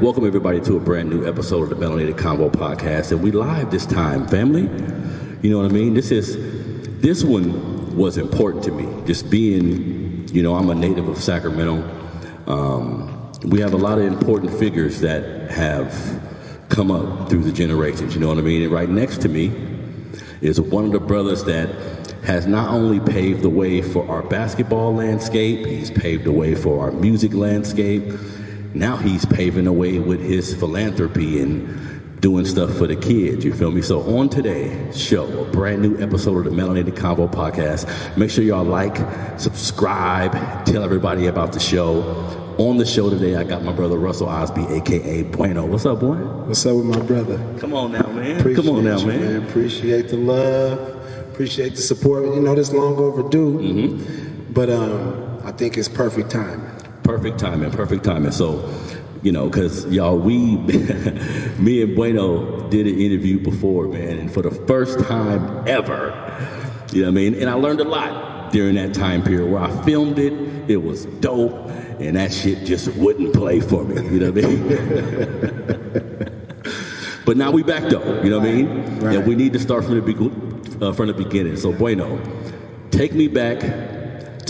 Welcome everybody to a brand new episode of the Melanated Convo podcast, and we live this time, family. You know what I mean? This is this one was important to me. Just being, you know, I'm a native of Sacramento. Um, we have a lot of important figures that have come up through the generations. You know what I mean? And right next to me is one of the brothers that has not only paved the way for our basketball landscape, he's paved the way for our music landscape now he's paving the way with his philanthropy and doing stuff for the kids. You feel me? So on today's show, a brand new episode of the Melanated Convo podcast. Make sure y'all like, subscribe, tell everybody about the show. On the show today, I got my brother Russell Osby, aka Bueno. What's up, boy? What's up with my brother? Come on now, man. Appreciate Come on now, you, man. Appreciate the love. Appreciate the support. You know, this long overdue, Mm-hmm. but um, I think it's perfect time. Perfect timing, perfect timing. So, you know, because y'all, we, me and Bueno did an interview before, man, and for the first time ever, you know what I mean? And I learned a lot during that time period where I filmed it. It was dope, and that shit just wouldn't play for me, you know what I mean? but now we back though, you know what I mean? Right. And we need to start from the, be- uh, from the beginning. So, Bueno, take me back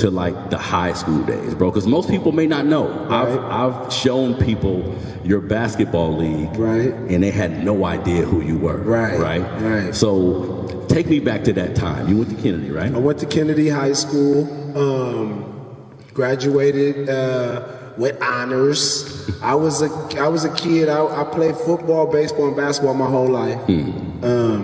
to like the high school days, bro. Because most people may not know. I've I've shown people your basketball league, Right. and they had no idea who you were, Right, right, right. So take me back to that time. You went to Kennedy, right? I went to Kennedy High School, um, graduated uh, with honors. I was a I was a kid. I, I played football, baseball, and basketball my whole life, um,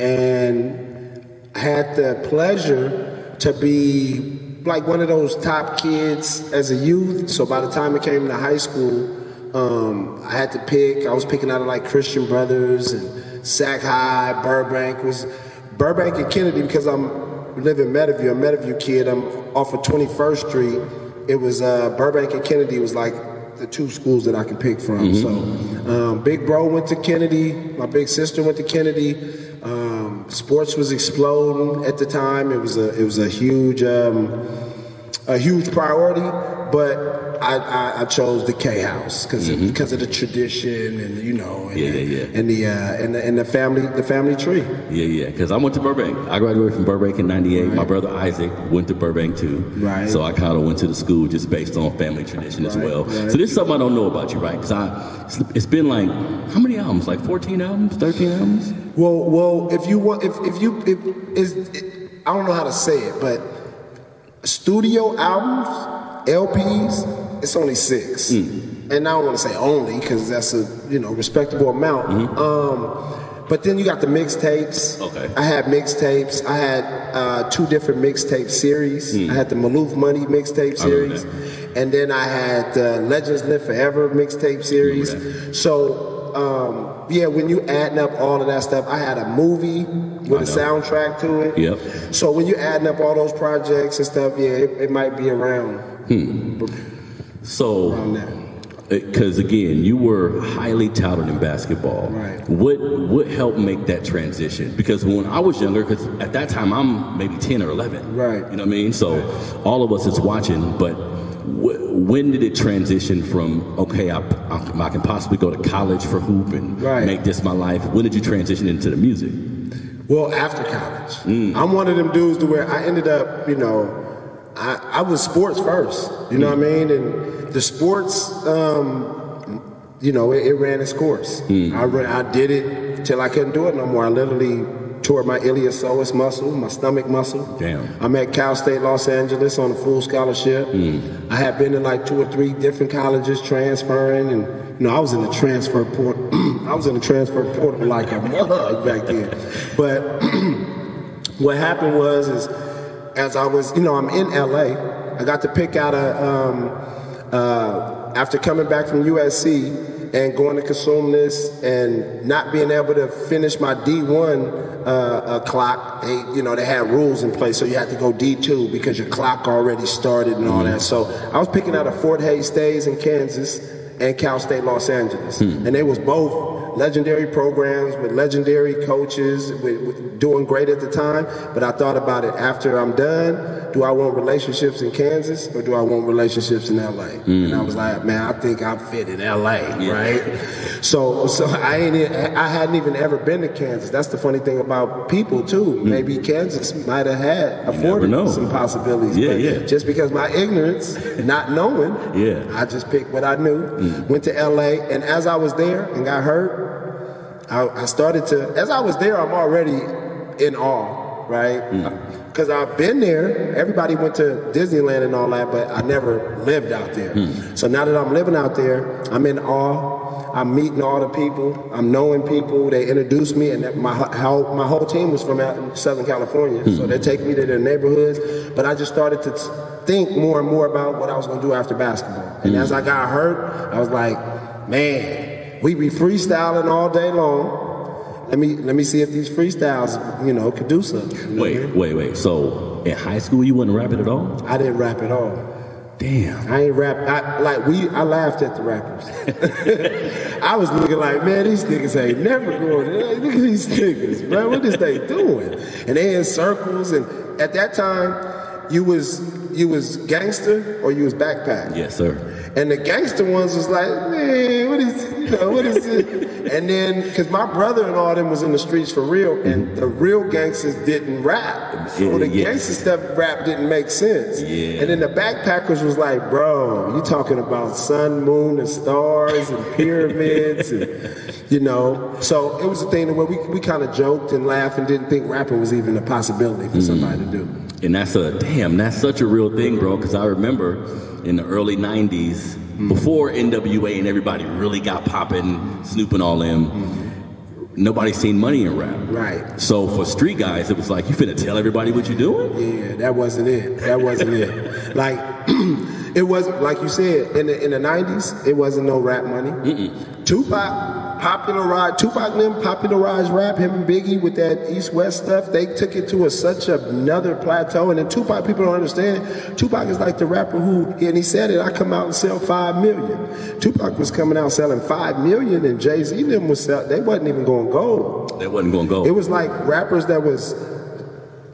and had the pleasure to be like one of those top kids as a youth. So by the time it came to high school, um, I had to pick. I was picking out of like Christian Brothers and Sac High, Burbank was Burbank and Kennedy because I'm living in Meadowview. I'm a Meadowview kid. I'm off of 21st Street. It was uh, Burbank and Kennedy was like the two schools that I could pick from. So um, big bro went to Kennedy. My big sister went to Kennedy. Um, sports was exploding at the time. It was a it was a huge um, a huge priority, but I, I, I chose the K House because because of the tradition and you know and, Yeah, yeah, yeah. and the uh, and the and the family the family tree. Yeah, yeah. Because I went to Burbank. I graduated from Burbank in '98. My brother Isaac went to Burbank too. Right. So I kind of went to the school just based on family tradition as well. right. So this is something I don't know about you, right? Because I, it's- it's been like how many albums? Like 14 albums, 13 albums? Well, well, if you want, if if you if is, it, I don't know how to say it, but studio albums, LPs, it's only six, and I don't want to say only because that's a you know respectable amount. Um, but then you got the mixtapes. Okay. I had mixtapes. I had uh, two different mixtape series. I had the Maloof Money mixtape series, and then I had the Legends Live Forever mixtape series. So um, yeah, when you adding up all of that stuff, I had a movie with a soundtrack to it. Yep. So when you adding up all those projects and stuff, yeah, it, it might be around. So, because uh, again, you were highly touted in basketball. Right. What what helped make that transition? Because when I was younger, because at that time I'm maybe 10 or 11. Right. You know what I mean? So, all of us is watching, but. When did it transition from okay, I, I, I can possibly go to college for hoop and Right. make this my life? When did you transition into the music? Well, after college, mm. I'm one of them dudes to where I ended up, you know, I, I was sports first. You know what I mean? And the sports, um, you know, it, it ran its course. I ran, I did it till I couldn't do it no more. I literally tore my iliopsoas muscle, my stomach muscle. Damn. I'm at Cal State Los Angeles on a full scholarship. I had been in like two or three different colleges transferring, and you know I was in the transfer port. I was in the transfer portal like a mug back then. But what happened was is as I was, you know, I'm in LA. I got to pick out a um, uh, after coming back from USC and going to Cosumnes and not being able to finish my D1 uh, uh, clock. They, you know, they had rules in place, so you had to go D2 because your clock already started and all that. So I was picking out a Fort Hays State in Kansas and Cal State Los Angeles, and they was both legendary programs with legendary coaches, with, with doing great at the time. But I thought about it after I'm done. Do I want relationships in Kansas or do I want relationships in LA? Mm. And I was like, man, I think I fit in LA, yeah. right? So, so I ain't, I hadn't even ever been to Kansas. That's the funny thing about people too. Mm. Maybe Kansas might have had afforded some possibilities. Yeah, yeah. Just because my ignorance, not knowing, yeah, I just picked what I knew. Mm. Went to LA, and as I was there and got hurt, I, I started to. As I was there, I'm already in awe, right? Because mm. I've been there. Everybody went to Disneyland and all that, but I never lived out there. Mm. So now that I'm living out there, I'm in awe. I'm meeting all the people. I'm knowing people. They introduced me, and my how, my whole team was from out in Southern California, mm. so they take me to their neighborhoods. But I just started to think more and more about what I was going to do after basketball. And mm. as I got hurt, I was like, man, we be freestyling all day long. Let me let me see if these freestyles, you know, could do something. You know wait, I mean? wait, wait. So in high school, you wasn't rapping at all? I didn't rap at all. Damn. I ain't rap. I, like we, I laughed at the rappers. I was looking like, man, these niggas ain't never going. Look at these niggas, man. What is they doing? And they in circles. And at that time, you was you was gangster or you was backpack. Yes, sir. And the gangster ones was like, man, what is you know what is it? and then because my brother and all them was in the streets for real, and mm-hmm. the real gangsters didn't rap, so the yeah. gangster stuff rap didn't make sense. Yeah. And then the backpackers was like, bro, you talking about sun, moon, and stars and pyramids, and you know. So it was a thing where we we kind of joked and laughed and didn't think rapping was even a possibility for mm-hmm. somebody to do. And that's a damn, that's such a real thing, bro. Because I remember in the early '90s, mm-hmm. before NWA and everybody really got popping, Snoop and all them. Mm-hmm. Nobody seen money in rap. Right. So for street guys, it was like you finna tell everybody what you're doing. Yeah, that wasn't it. That wasn't it. Like it wasn't like you said in the in the '90s. It wasn't no rap money. Mm-mm. Tupac popularized Tupac them popularized rap. Him and Biggie with that East West stuff. They took it to a, such another plateau. And then Tupac, people don't understand. Tupac is like the rapper who, and he said it. I come out and sell five million. Tupac was coming out selling five million, and Jay Z them was sell, they wasn't even going gold. They wasn't going gold. It was like rappers that was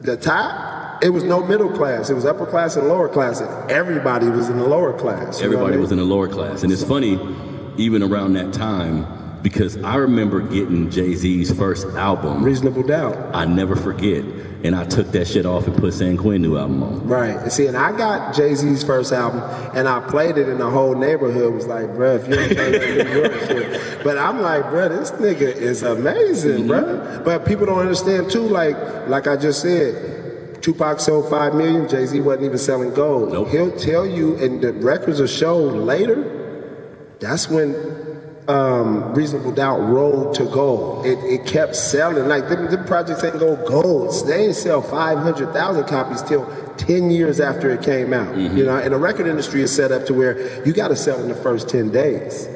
the top it was no middle class. It was upper class and lower class. And everybody was in the lower class. Everybody was in the lower class. And it's funny, even around that time, because I remember getting Jay Z's first album, Reasonable Doubt. I never forget, and I took that shit off and put San Quinn new album on. Right. And see, and I got Jay Z's first album, and I played it, and the whole neighborhood was like, "Bro, if you ain't playing New York shit," but I'm like, "Bro, this nigga is amazing, mm-hmm. bro." But people don't understand too. Like, like I just said. Tupac sold five million. Jay Z wasn't even selling gold. Nope. He'll tell you, and the records are shown later. That's when um, Reasonable Doubt rolled to gold. It, it kept selling. Like, the, the projects ain't go gold. They didn't sell 500,000 copies till 10 years after it came out. Mm-hmm. You know, and the record industry is set up to where you got to sell in the first 10 days.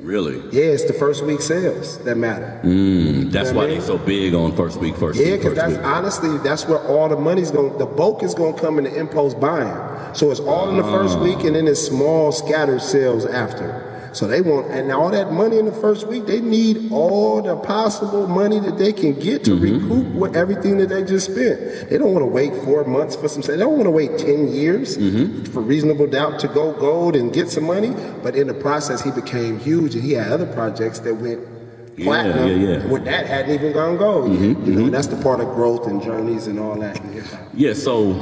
Really? Yeah, it's the first week sales that matter. Mm, that's why they're so big on first week, first. Yeah, because that's week. honestly that's where all the money's going. The bulk is going to come in the impulse buying. So it's all in the first ah. week, and then it's small scattered sales after. So they want, and all that money in the first week, they need all the possible money that they can get to mm-hmm. recoup what, everything that they just spent. They don't want to wait four months for some. They don't want to wait ten years mm-hmm. for reasonable doubt to go gold and get some money. But in the process, he became huge, and he had other projects that went platinum. Yeah, yeah, yeah. When that hadn't even gone gold. Mm-hmm, you know, mm-hmm. that's the part of growth and journeys and all that. Yeah. So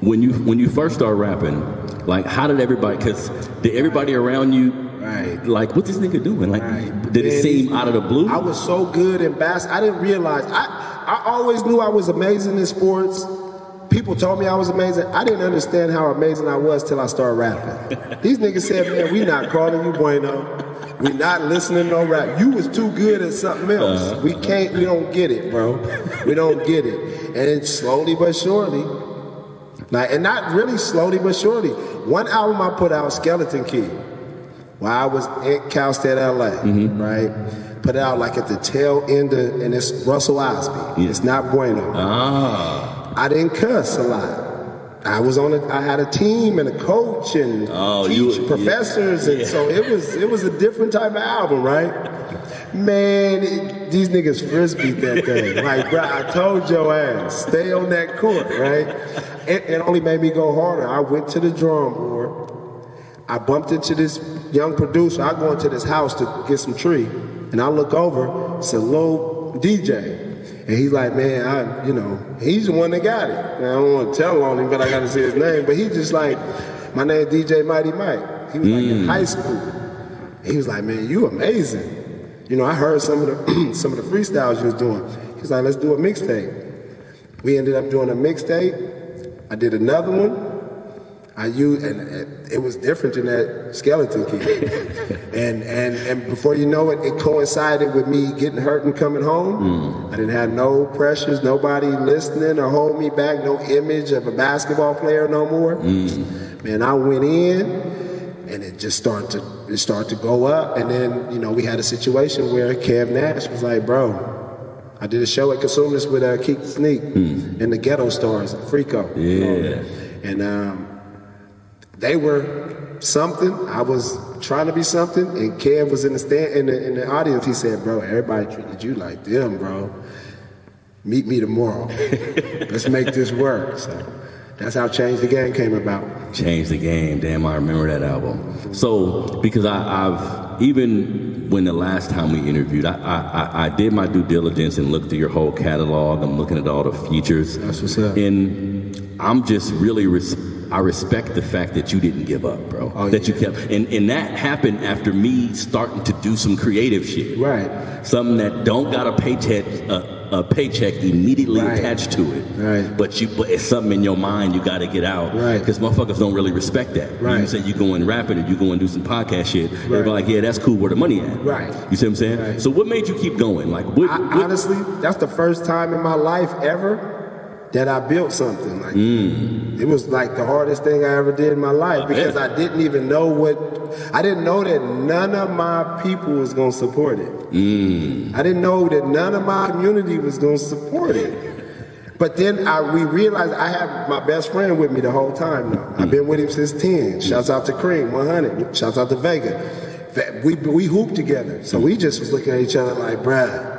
when you when you first start rapping, like how did everybody? Because did everybody around you Right. Like, what this nigga doing? Like, right. did it seem out of the blue? I was so good in basketball. I didn't realize. I I always knew I was amazing in sports. People told me I was amazing. I didn't understand how amazing I was till I started rapping. These niggas said, "Man, we not calling you bueno. We not listening to no rap. You was too good at something else. Uh-huh. We can't. We don't get it, bro. We don't get it." And slowly but surely, like, and not really slowly but surely. One album I put out, Skeleton Key while I was at Cal State LA, mm-hmm. right? Put out like at the tail end of, and it's Russell Osby. Yeah. It's not bueno. Ah. I didn't cuss a lot. I was on a, I had a team and a coach and oh, teach you, professors, yeah. and so it was it was a different type of album, right? Man, it- these niggas frisbeed that thing. Like, bro, I told your ass, stay on that court, right? It, it only made me go harder. I went to the drawing board. I bumped into this young producer. I go into this house to get some tree, and I look over. It's a little DJ, and he's like, "Man, I, you know, he's the one that got it." I don't want to tell on him, but I got to say his name. But he's just like, "My name DJ Mighty Mike." He was like in mm. high school. He was like, "Man, you amazing." You know, I heard some of the some of the freestyles you was doing. He's like, "Let's do a mixtape." We ended up doing a mixtape. I did another one. I used, and it was different than that skeleton kid. and and and before you know it, it coincided with me getting hurt and coming home. I didn't have no pressures, nobody listening or hold me back, no image of a basketball player no more. Man, I went in, and it just started to it started to go up. And then you know we had a situation where Kev Nash was like, "Bro." I did a show at Consumers with uh, Keith Sneak and the Ghetto Stars, Frico. Yeah. And um, they were something. I was trying to be something, and Kev was in the stand in the, in the audience. He said, "Bro, everybody treated you like them, bro. Meet me tomorrow. Let's make this work." So that's how Change the Game came about. Change the game. Damn, I remember that album. So because I, I've even when the last time we interviewed, I, I I- did my due diligence and looked through your whole catalog. I'm looking at all the features. That's what's up. And I'm just really res- I respect the fact that you didn't give up, bro. Oh, that yeah. you kept and and that happened after me starting to do some creative shit. Right. Something that don't got a paycheck a, a paycheck immediately Right. attached to it. Right. But you but it's something in your mind you got to get out. Right. Because motherfuckers don't really respect that. Right. You say you go and rap it or you go and do some podcast shit. Right. They're like, yeah, that's cool. Where the money at? Right. You see what I'm saying? Right. So what made you keep going? Like, what? I, what- honestly, that's the first time in my life ever that I built something. Like mm. it was like the hardest thing I ever did in my life because bet. I didn't even know what I didn't know that none of my people was gonna support it. Mm. I didn't know that none of my community was gonna support it. But then I, we realized I had my best friend with me the whole time now. I've been with him since 10. Mm. Shouts out to Cream, 100. Shouts out to Vega. We, we hooped together. So we just was looking at each other like, bruh,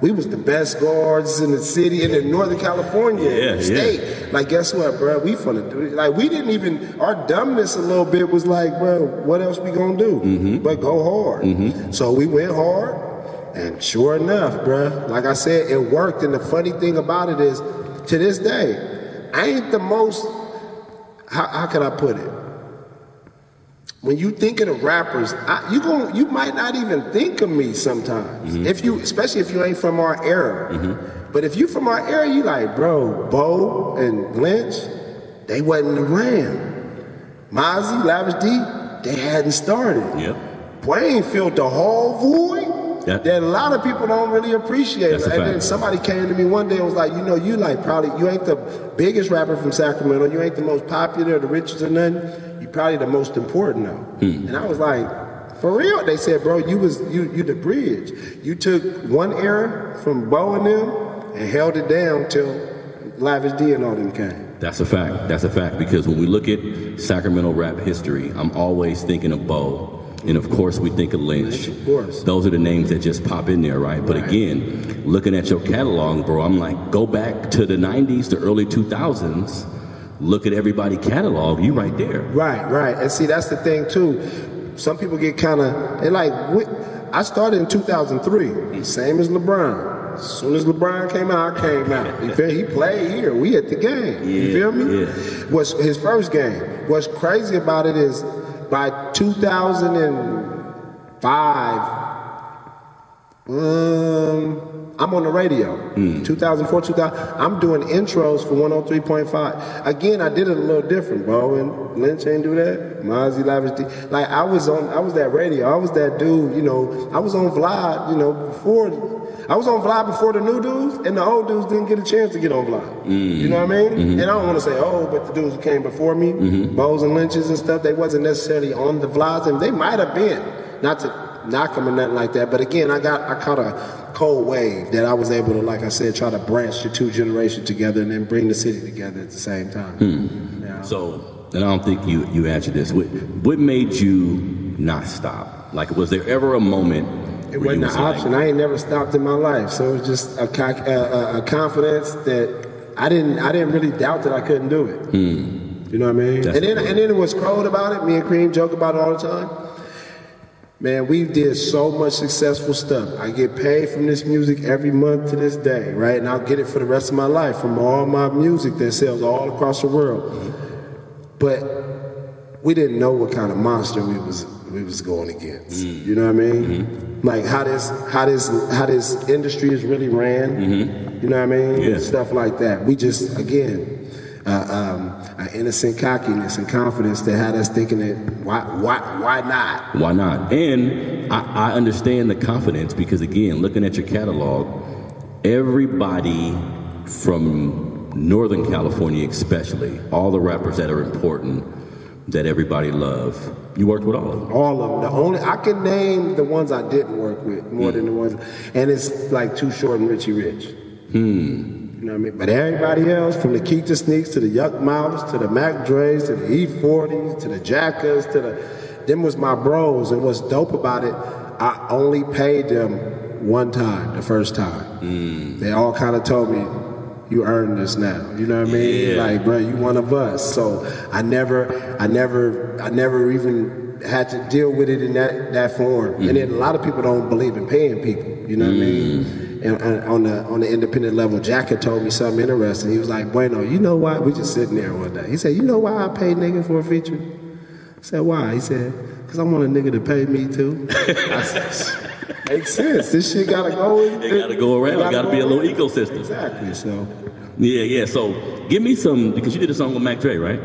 we was the best guards in the city, and in Northern California Yeah, yeah. state. Like, guess what, bruh? We finna do it. Like, we didn't even, our dumbness a little bit was like, bruh, what else we gonna do? Mm-hmm. But go hard. So we went hard. And sure enough, bruh, like I said, it worked. And the funny thing about it is, to this day, I ain't the most, how, how can I put it? When you think of the rappers, I, you gon' you might not even think of me sometimes. Mm-hmm. If you, especially if you ain't from our era. Mm-hmm. But if you from our era, you like, bro, Bo and Lynch, they wasn't around. Mozzy, Lavish D, they hadn't started. Yep. Wayne filled the whole void Yeah. that a lot of people don't really appreciate. That's a and then somebody came to me one day and was like, you know, you like probably you ain't the biggest rapper from Sacramento, you ain't the most popular, the richest or nothing. You probably the most important though. Hmm. And I was like, for real? They said, bro, you was you you the bridge. You took one era from Bo and them and held it down till Lavish D and all them came. That's a fact. That's a fact because when we look at Sacramento rap history, I'm always thinking of Bo. And of course, we think of Lynch. Lynch, of course. Those are the names that just pop in there, right? But again, looking at your catalog, bro, I'm like, go back to the 90s, the early 2000s. Look at everybody catalog. You right there. Right, right. And see, that's the thing too. Some people get kind of they're like. "What-" I started in 2003, same as LeBron. As soon as LeBron came out, I came out. You feel? He played here. We at the game. you feel me? yeah. What's his first game? What's crazy about it is by 2005. Um, I'm on the radio. 2004, 2000. I'm doing intros for 103.5. Again, I did it a little different, bro. And Lynch ain't do that. Mozzy Lavish D. Like I was on, I was that radio. I was that dude. You know, I was on Vlad. You know, before I was on Vlad before the new dudes, and the old dudes didn't get a chance to get on Vlad. You know what I mean? Mm-hmm. Mm-hmm. And I don't want to say, oh, but the dudes who came before me, mm-hmm. Bows and Lynches and stuff, they wasn't necessarily on the Vlads, and they might have been. Not to knock them or nothing like that, but again, I got I caught a cold wave that I was able to, like I said, try to branch the two generations together and then bring the city together at the same time. Hmm. Yeah. So, and I don't think you you answered this. What what made you not stop? Like, was there ever a moment It wasn't an option. I ain't never stopped in my life, so it was just a, a, a, confidence that I didn't I didn't really doubt that I couldn't do it. Hmm. You know what I mean? That's and then and then it was cold about it. Me and Cream joke about it all the time. Man, we did so much successful stuff. I get paid from this music every month to this day, right? And I'll get it for the rest of my life from all my music that sells all across the world. But we didn't know what kind of monster we was we was going against. Mm. You know what I mean? Mm-hmm. Like how this how this how this industry is really ran. Mm-hmm. You know what I mean? Yeah. Stuff like that. We just again uh, um, an innocent cockiness and confidence that had us thinking that why why why not? Why not? And I, I understand the confidence because again, looking at your catalog, everybody from Northern California, especially, all the rappers that are important, that everybody love. You worked with all of them. All of them. The only I can name the ones I didn't work with more mm. than the ones, and it's like Too Short and Richie Rich. Hmm. You know what I mean? But everybody else, from the Keak da Sneaks to the Yukmouths to the Mac Dre's to the E40s to the Jackas to the, them was my bros. And what's dope about it, I only paid them one time, the first time. Mm. They all kind of told me, you earned this now. You know what I mean? Yeah. Like, bro, you one of us. So I never, I never, I never even had to deal with it in that that form. Mm. And then a lot of people don't believe in paying people. You know what mm. I mean? Mm and, on the on the independent level, Jack had told me something interesting. He was like, "Bueno, you know why?" We just sitting there one day. He said, "You know why I paid nigga for a feature?" I said, "Why?" He said, "Cause I want a nigga to pay me too." said, Makes sense. This shit gotta go. It gotta go around. It gotta, gotta be a little ecosystem. Exactly. So. Yeah, yeah. So give me some because you did a song with Mac Dre, right?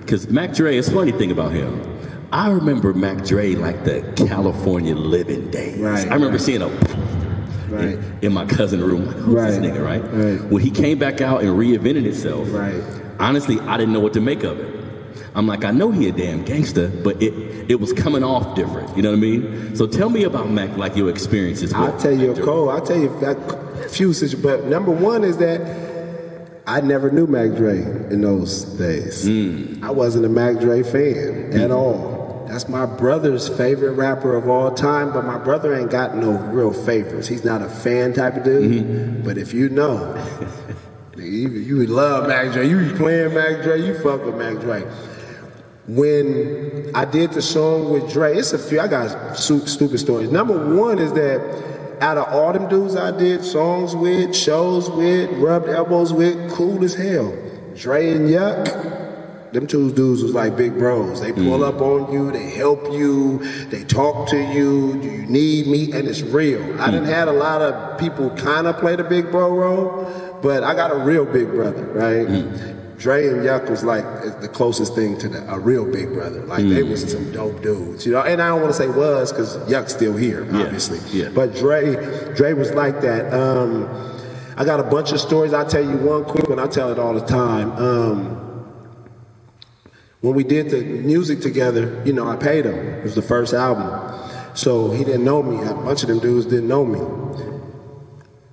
Because mm-hmm. Mac Dre, it's funny thing about him. I remember Mac Dre like the California living days. Right. I remember right. seeing a right. in, in, my cousin room. Like, Who's right. this nigga, right? right? When he came back out and reinvented himself, right. honestly, I didn't know what to make of it. I'm like, I know he a damn gangster, but it it was coming off different. You know what I mean? So tell me about Mac, like your experiences. I'll tell you a Cole. I'll tell you a few situations. But number one is that I never knew Mac Dre in those days. Mm. I wasn't a Mac Dre fan mm. at all. That's my brother's favorite rapper of all time, but my brother ain't got no real favorites. He's not a fan type of dude. Mm-hmm. But if you know, you, you love Mac Dre, you playing Mac Dre, you fuck with Mac Dre. When I did the song with Dre, it's a few, I got stupid stories. Number one is that out of all them dudes I did songs with, shows with, rubbed elbows with, cool as hell. Dre and Yuk, them two dudes was like big bros. They pull mm. up on you, they help you, they talk to you. Do you need me? And it's real. Mm. I didn't had a lot of people kind of play the big bro role, but I got a real big brother, right? Mm. Dre and Yuk was like the closest thing to the, a real big brother. Like they mm. was some dope dudes, you know. And I don't want to say was because Yuk's still here, obviously. Yeah. yeah. But Dre, Dre was like that. Um, I got a bunch of stories. I'll tell you one quick one. I tell it all the time. Um, when we did the music together, you know, I paid him. It was the first album. So he didn't know me. A bunch of them dudes didn't know me.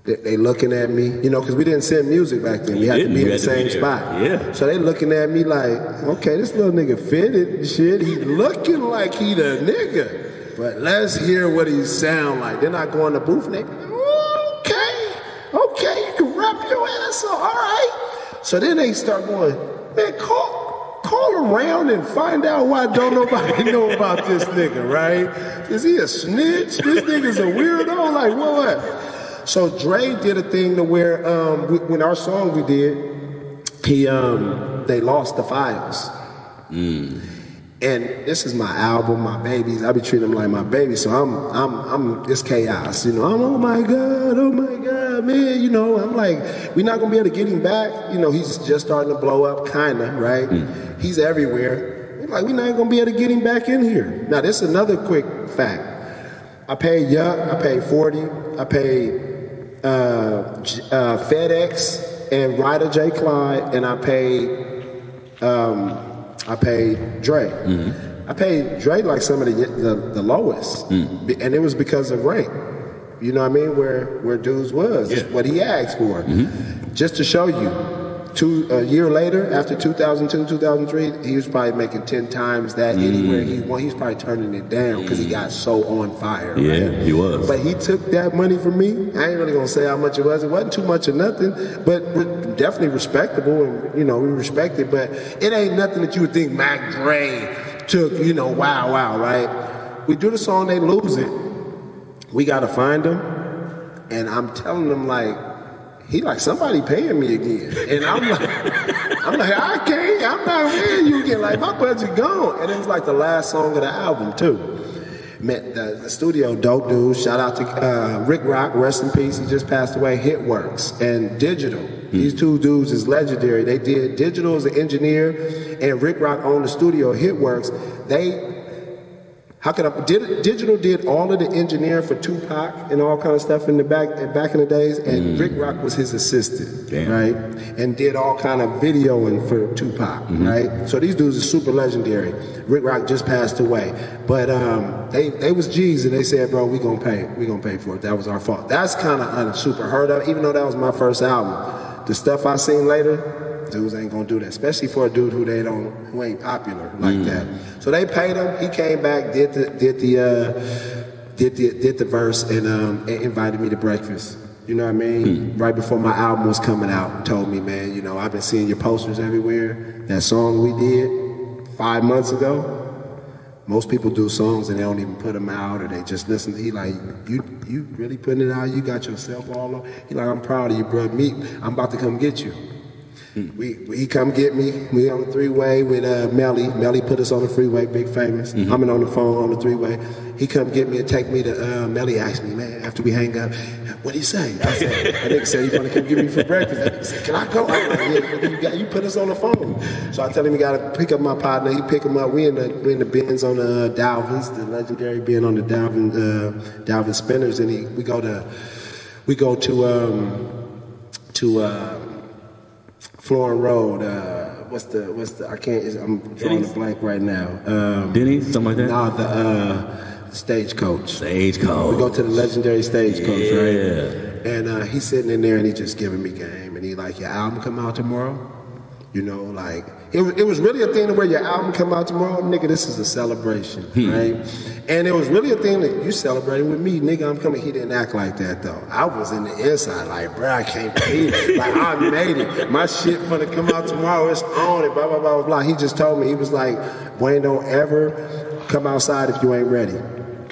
They, they looking at me, you know, because we didn't send music back then. We you had didn't. to be you in the same spot. Yeah. So they looking at me like, okay, this little nigga fitted shit. He looking like he the nigga. But let's hear what he sound like. Then I go in the booth nigga. okay, okay, you can rap your ass off. All right. So then they start going, man, call call around and find out why don't nobody know about this nigga, right? Is he a snitch? This nigga's a weirdo? Like what? So Dre did a thing to where um, we, when our song we did, he um, they lost the files. Mm. And this is my album, my babies. I be treating them like my babies. So I'm, I'm, I'm. It's chaos, you know. I'm, oh my god, oh my god, man. You know, I'm like, we're not gonna be able to get him back. You know, he's just starting to blow up, kinda, right? Mm. He's everywhere. We're like, we're not gonna be able to get him back in here. Now, this is another quick fact. I paid Yuk. I paid Forty. I paid uh, uh, Fed-X and Rydah J. Klyde, and I paid. Um, I paid Dre. Mm-hmm. I paid Dre like some of the the, the lowest, mm-hmm. and it was because of rank. You know what I mean? Where where dudes was yeah. what he asked for, mm-hmm. just to show you. Two a year later, after 2002, 2003, he was probably making ten times that mm. anywhere he went. He was probably turning it down because he mm. got so on fire. Yeah, right? he was. But he took that money from me. I ain't really gonna say how much it was. It wasn't too much or nothing, but re- definitely respectable, and you know we respect it. But it ain't nothing that you would think Mac Dre took. You know, wow, wow, right? We do the song, they lose it. We gotta find them, and I'm telling them like he like somebody paying me again, and I'm like, I'm like I can't, I'm not paying you again. Like my budget gone, and it was like the last song of the album too. Met the, the studio, dope dude. Shout out to uh, Rick Rock, rest in peace. He just passed away. Hitworks and Digital. These two dudes is legendary. They did Digital as an engineer, and Rick Rock owned the studio. Hitworks. They how could I? Did, Digital did all of the engineering for Tupac and all kind of stuff in the back back in the days, and Rick Rock was his assistant, Damn. right? And did all kind of videoing for Tupac, right? So these dudes are super legendary. Rick Rock just passed away, but um, they they was G's, and they said, "Bro, we gonna pay, we gonna pay for it. That was our fault." That's kind of super heard of, even though that was my first album. The stuff I seen later, dudes ain't gonna do that, especially for a dude who they don't, who ain't popular like that. So they paid him. He came back, did the, did the, uh, did the, did the verse, and, um, invited me to breakfast. You know what I mean? Right before my album was coming out, and told me, man, you know, I've been seeing your posters everywhere. That song we did five months ago. Most people do songs and they don't even put them out, or they just listen. To, he like, you, you really putting it out? You got yourself all on. He like, I'm proud of you, bro. Me, I'm about to come get you. We, we he come get me. We on the three way with uh, Melly. Melly put us on the freeway, big famous. I'm in on the phone on the three way. He come get me and take me to. Uh, Melly asked me, man, after we hang up, what he say? I said, nigga said he want to come get me for breakfast. Nigga said, can I go? I'm like, yeah, you, got, you put us on the phone. So I tell him he got to pick up my partner. He pick him up. We in the we in the bins on the uh, Dalvins, the legendary bin on the Dalvin uh, Dalvin Spinners, and he we go to we go to um, to. Uh, Florin Road. Uh, what's the what's the? I can't. I'm drawing a blank right now. Um, Denny, something like that. nah, the uh, stagecoach. Stagecoach. We go to the legendary stagecoach, Yeah. right? And uh, he's sitting in there and he's just giving me game, and he like, your album come out tomorrow. You know, like it, was- it was really a thing to where your album come out tomorrow, nigga. This is a celebration, hmm. right? And it was really a thing that you celebrating with me, nigga. I'm coming. He didn't act like that though. I was in the inside, like, bro, I can't believe it. Like I made it. My shit gonna come out tomorrow. It's on it. Blah blah blah blah blah. He just told me he was like, Wayne, don't ever come outside if you ain't ready.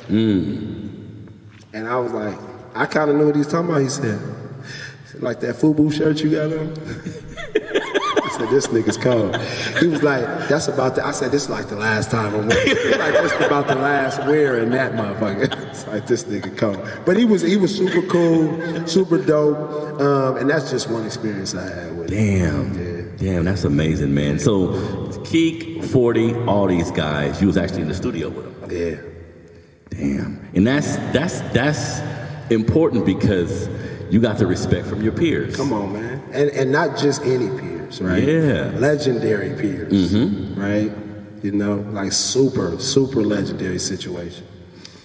Hmm. And I was like, I kind of knew what he was talking about. He said, he said, like that FUBU shirt you got on. Said, this nigga's cold. He was like, that's about the, I said, this is like the last time I'm wearing. Like, this about the last wearing that motherfucker. It's like, this nigga cold. But he was, he was super cool, super dope. Um, and that's just one experience I had with him. Damn. Damn, that's amazing, man. So, Keak, 40, all these guys, you was actually in the studio with them. Yeah. Damn. And that's that's that's important because you got the respect from your peers. Come on, man. And and not just any peers, right? Yeah. Legendary peers, right? You know, like super, super legendary situation.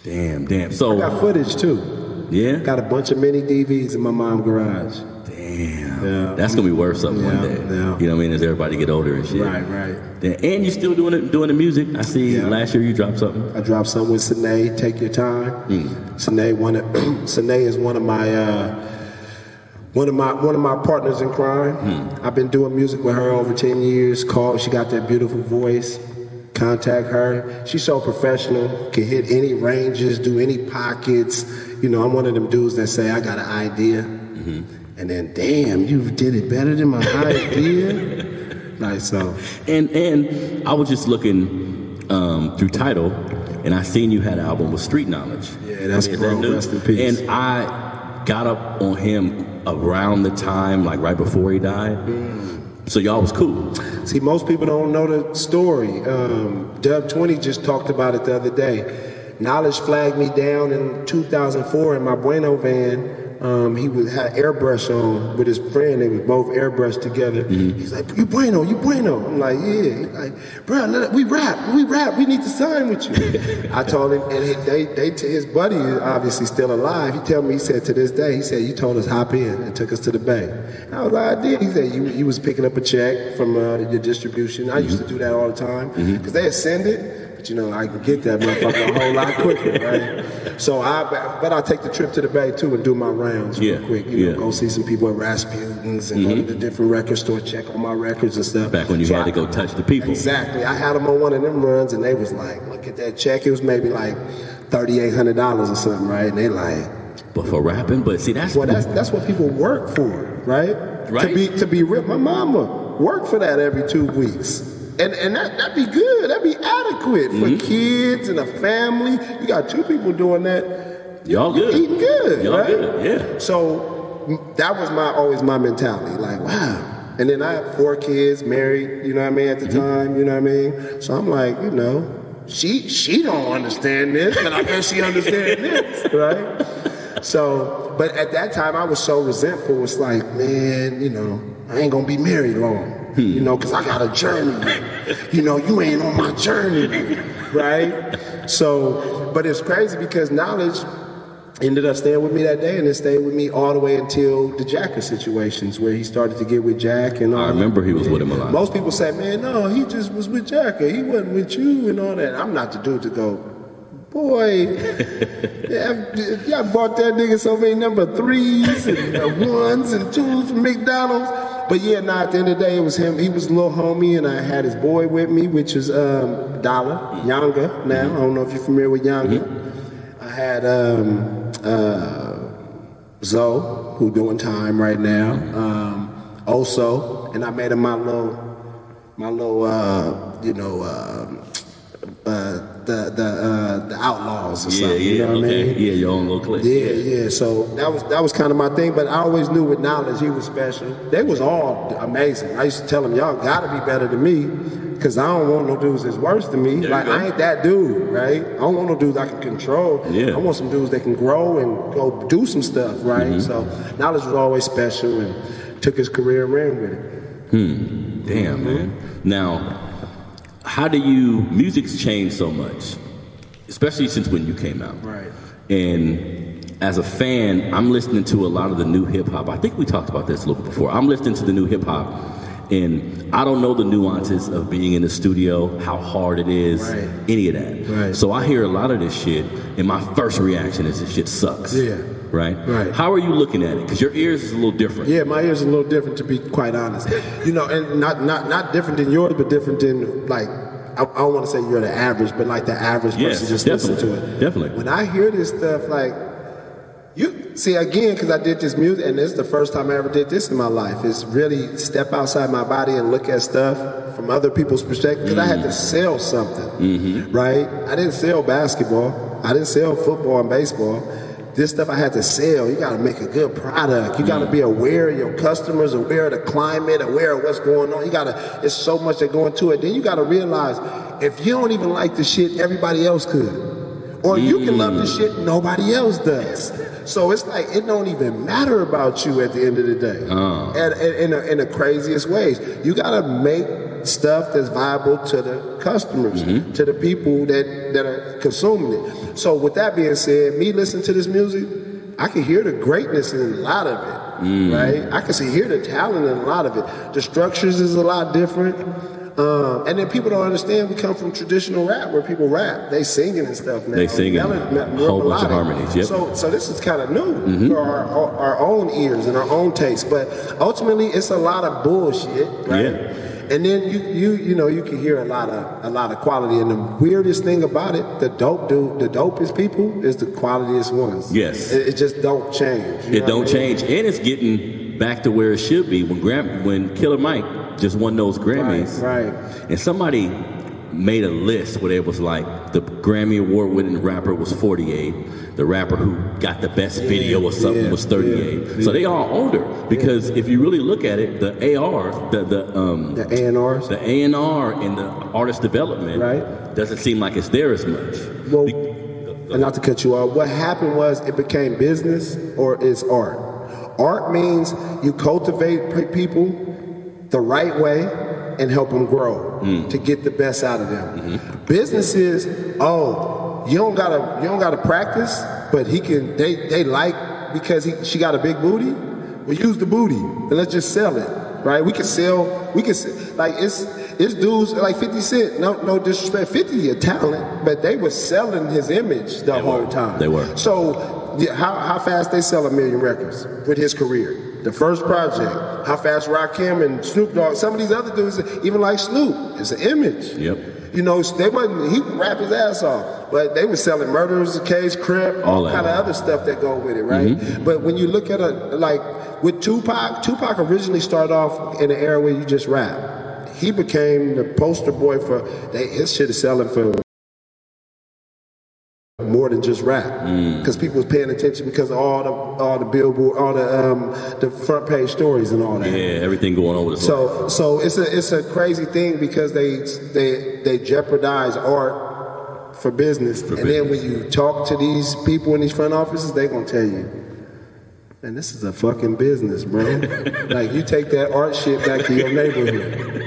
Damn, damn. I So, got footage too. yeah. Got a bunch of mini DVDs in my mom's garage. Damn. Yeah. That's gonna be worth something one day. yeah. You know what I mean? As everybody get older and shit. Right, right. Damn. And you still doing it, doing the music. I see. Yeah. Last year you dropped something. I dropped something with Sine, Take Your Time. Sine, one of, Sine is one of my uh, one of my one of my partners in crime. I've been doing music with her over ten years. Call, she got that beautiful voice. Contact her. She's so professional. Can hit any ranges, do any pockets. You know, I'm one of them dudes that say I got an idea, and then damn, you did it better than my idea. like so. And and I was just looking um, through Tidal, and I seen you had an album with Street Knowledge. Yeah, that's Is that bro. new? Rest in peace. And I got up on him around the time, like right before he died. So y'all was cool. See, most people don't know the story. Um, Dub 20 just talked about it the other day. Knowledge flagged me down in 2004 in my Bueno van um, he was had airbrush on with his friend. They was both airbrushed together. He's like, "You bueno, you bueno." I'm like, "Yeah." He's like, "Bro, we rap, we rap. We need to sign with you." I told him, and he, they, they, his buddy is obviously still alive. He told me, he said to this day, he said, "You told us hop in and took us to the bank." I was like, "I did." He said, "You, you was picking up a check from uh, your distribution. I used to do that all the time because they send it." But you know, I can get that motherfucker a whole lot quicker, right? So I, but I take the trip to the Bay too and do my rounds real quick. You know, go see some people at Rasputin's and go mm-hmm. to the different record store, check on my records and stuff. Back when you So had I- to go touch the people. Exactly. I had them on one of them runs, and they was like, "Look at that check. It was maybe like thirty eight hundred dollars or something, right?" And they like, But for rapping, but see, that's "Well, that's that's what people work for, right? Right. To be to be ripped. My mama worked for that every two weeks." And, and that, that'd be good. That'd be adequate for Mm-hmm. kids and a family. You got two people doing that. Y'all good. Eating good, Y'all right? good, yeah. So that was my always my mentality. Like, wow. And then I had four kids, married, you know what I mean, at the Mm-hmm. time, you know what I mean? So I'm like, you know, she she don't understand this, but I bet she understand this, right? So, but at that time I was so resentful. It's like, man, you know, I ain't gonna be married long. Hmm. You know, cause I got a journey. You know, you ain't on my journey, right? So, but it's crazy because knowledge ended up staying with me that day, and it stayed with me all the way until the Jacka situations, where he started to get with Jack and all. I remember he was with him a lot. Most people say, "Man, no, he just was with Jacka. He wasn't with you and all that." I'm not the dude to go, boy. yeah, y'all bought that nigga so many number threes and uh, ones and twos from McDonald's. But yeah, nah, at the end of the day, it was him. He was a little homie, and I had his boy with me, which is um, Dollar Yanga. Now I don't know if you're familiar with Yanga. I had um, uh, Zoe, who doing time right now. Um, also, and I made him my little, my little, uh, you know, um uh, the the uh, the outlaws or Yeah, something. yeah, you know what okay. I mean? Yeah, your own little clique. Yeah, yeah. So that was that was kind of my thing. But I always knew with knowledge he was special. They was all amazing. I used to tell them, y'all got to be better than me, because I don't want no dudes that's worse than me. There like. I ain't that dude, right? I don't want no dudes I can control. Yeah. I want some dudes that can grow and go do some stuff, right? Mm-hmm. So knowledge was always special and took his career and ran with it. Hmm. Damn, man. Now, how do you music's changed so much, especially since when you came out. Right. And as a fan, I'm listening to a lot of the new hip hop. I think we talked about this a little bit before. I'm listening to the new hip hop, and I don't know the nuances of being in the studio, how hard it is, Right. any of that. Right. So I hear a lot of this shit, and my first reaction is this shit sucks. Yeah. Right. Right. How are you looking at it? Because your ears is a little different. Yeah, my ears are a little different to be quite honest. You know, and not not not different than yours, but different than like I, I don't want to say you're the average, but like the average Yes, person just listen to it. definitely. When I hear this stuff, like you see again, because I did this music, and this is the first time I ever did this in my life. Is really step outside my body and look at stuff from other people's perspective. Because I had to sell something, mm-hmm. right? I didn't sell basketball. I didn't sell football and baseball. This stuff I had to sell. You got to make a good product. You got to mm. be aware of your customers, aware of the climate, aware of what's going on. You got to. It's so much that go into it. Then you got to realize if you don't even like the shit, everybody else could. Or you can love the mm. shit nobody else does. So it's like it don't even matter about you at the end of the day. Oh. And, in, the, in the craziest ways, you gotta make stuff that's viable to the customers, mm-hmm. to the people that that are consuming it. So with that being said, me listening to this music, I can hear the greatness in a lot of it, mm. right? I can see hear the talent in a lot of it. The structures is a lot different. Um, and then people don't understand we come from traditional rap where people rap. They singing and stuff now. They singing. Melody- A whole bunch of harmonies, yep. So, so this is kind of new for our, our, our own ears and our own taste. But ultimately, it's a lot of bullshit, right? Yeah. And then you, you, you know, you can hear a lot of a lot of quality. And the weirdest thing about it, the dope dude, the dopest people is the qualityest ones. Yes. It, it just don't change. It don't I mean? change, and it's getting back to where it should be. When Gram- when Killer Mike just won those Grammys, Right, and somebody made a list where it was like the Grammy award winning rapper was 48, the rapper who got the best video or something yeah, was 38. yeah, So they all older because if you really look at it, the AR, the the um The A and R's. the A and the artist development Right. doesn't seem like it's there as much. Well, Be- And not to cut you off, what happened was it became business or it's art. Art means you cultivate people the right way and help them grow mm-hmm. to get the best out of them. Mm-hmm. Business is, oh, you don't gotta you don't gotta practice, but he can they they like because he, she got a big booty. Well, use the booty and let's just sell it, right? We can sell, we can like it's it's dudes like 50 Cent. No no disrespect, 50 a talent, but they were selling his image the whole were. time. They were. So yeah, how how fast they sell a million records with his career? The first project, how fast Rakim and Snoop Dogg, some of these other dudes, even like Snoop, it's an image. Yep. You know, they wasn't he could rap his ass off, but they were selling murderers, case, crip, All all that. kind of other stuff that go with it, right? Mm-hmm. But when you look at a like with Tupac, Tupac originally started off in an era where you just rap. He became the poster boy for they, his shit is selling for more than just rap because people was paying attention because of all the all the billboard all the um the front page stories and all that Yeah, everything going on with us. so so it's a it's a crazy thing because they they they jeopardize art for business, and then when you talk to these people in these front offices, they gonna tell you, And this is a fucking business, bro. like you take that art shit back to your neighborhood."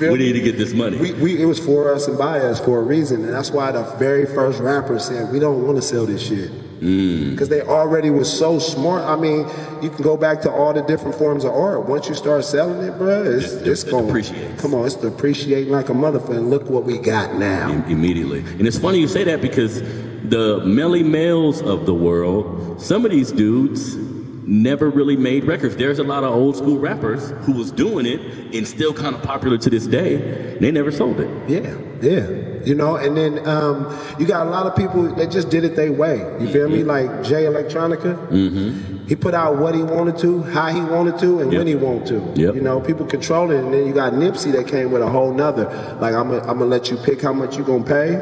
We need to get this money. We, we, it was for us and by us for a reason, and that's why the very first rapper said, "We don't want to sell this shit." Mm. Because they already was so smart. I mean, you can go back to all the different forms of art. Once you start selling it, bro, it's, It- it's it going depreciates. Come on, it's depreciating like a motherfucker. And look what we got now. Im- immediately. And it's funny you say that because the Melle Mels of the world, some of these dudes never really made records. There's a lot of old school rappers who was doing it and still kind of popular to this day. They never sold it. Yeah, yeah. You know, and then um, you got a lot of people that just did it their way. You feel me? Like Jay Electronica. Mm-hmm. He put out what he wanted to, how he wanted to, and Yep. when he wanted to. Yep. You know, people control it, and then you got Nipsey that came with a whole nother. Like I'm, gonna, I'm gonna let you pick how much you gonna pay.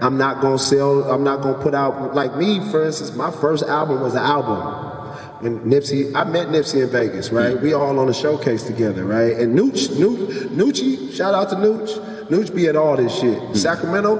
I'm not gonna sell. I'm not gonna put out like me, for instance. My first album was an album. When Nipsey, I met Nipsey in Vegas, right? We all on a showcase together, right? And Nooch, Nooch, Noochie, shout out to Nooch. Nooch be at all this shit. Hmm. Sacramento,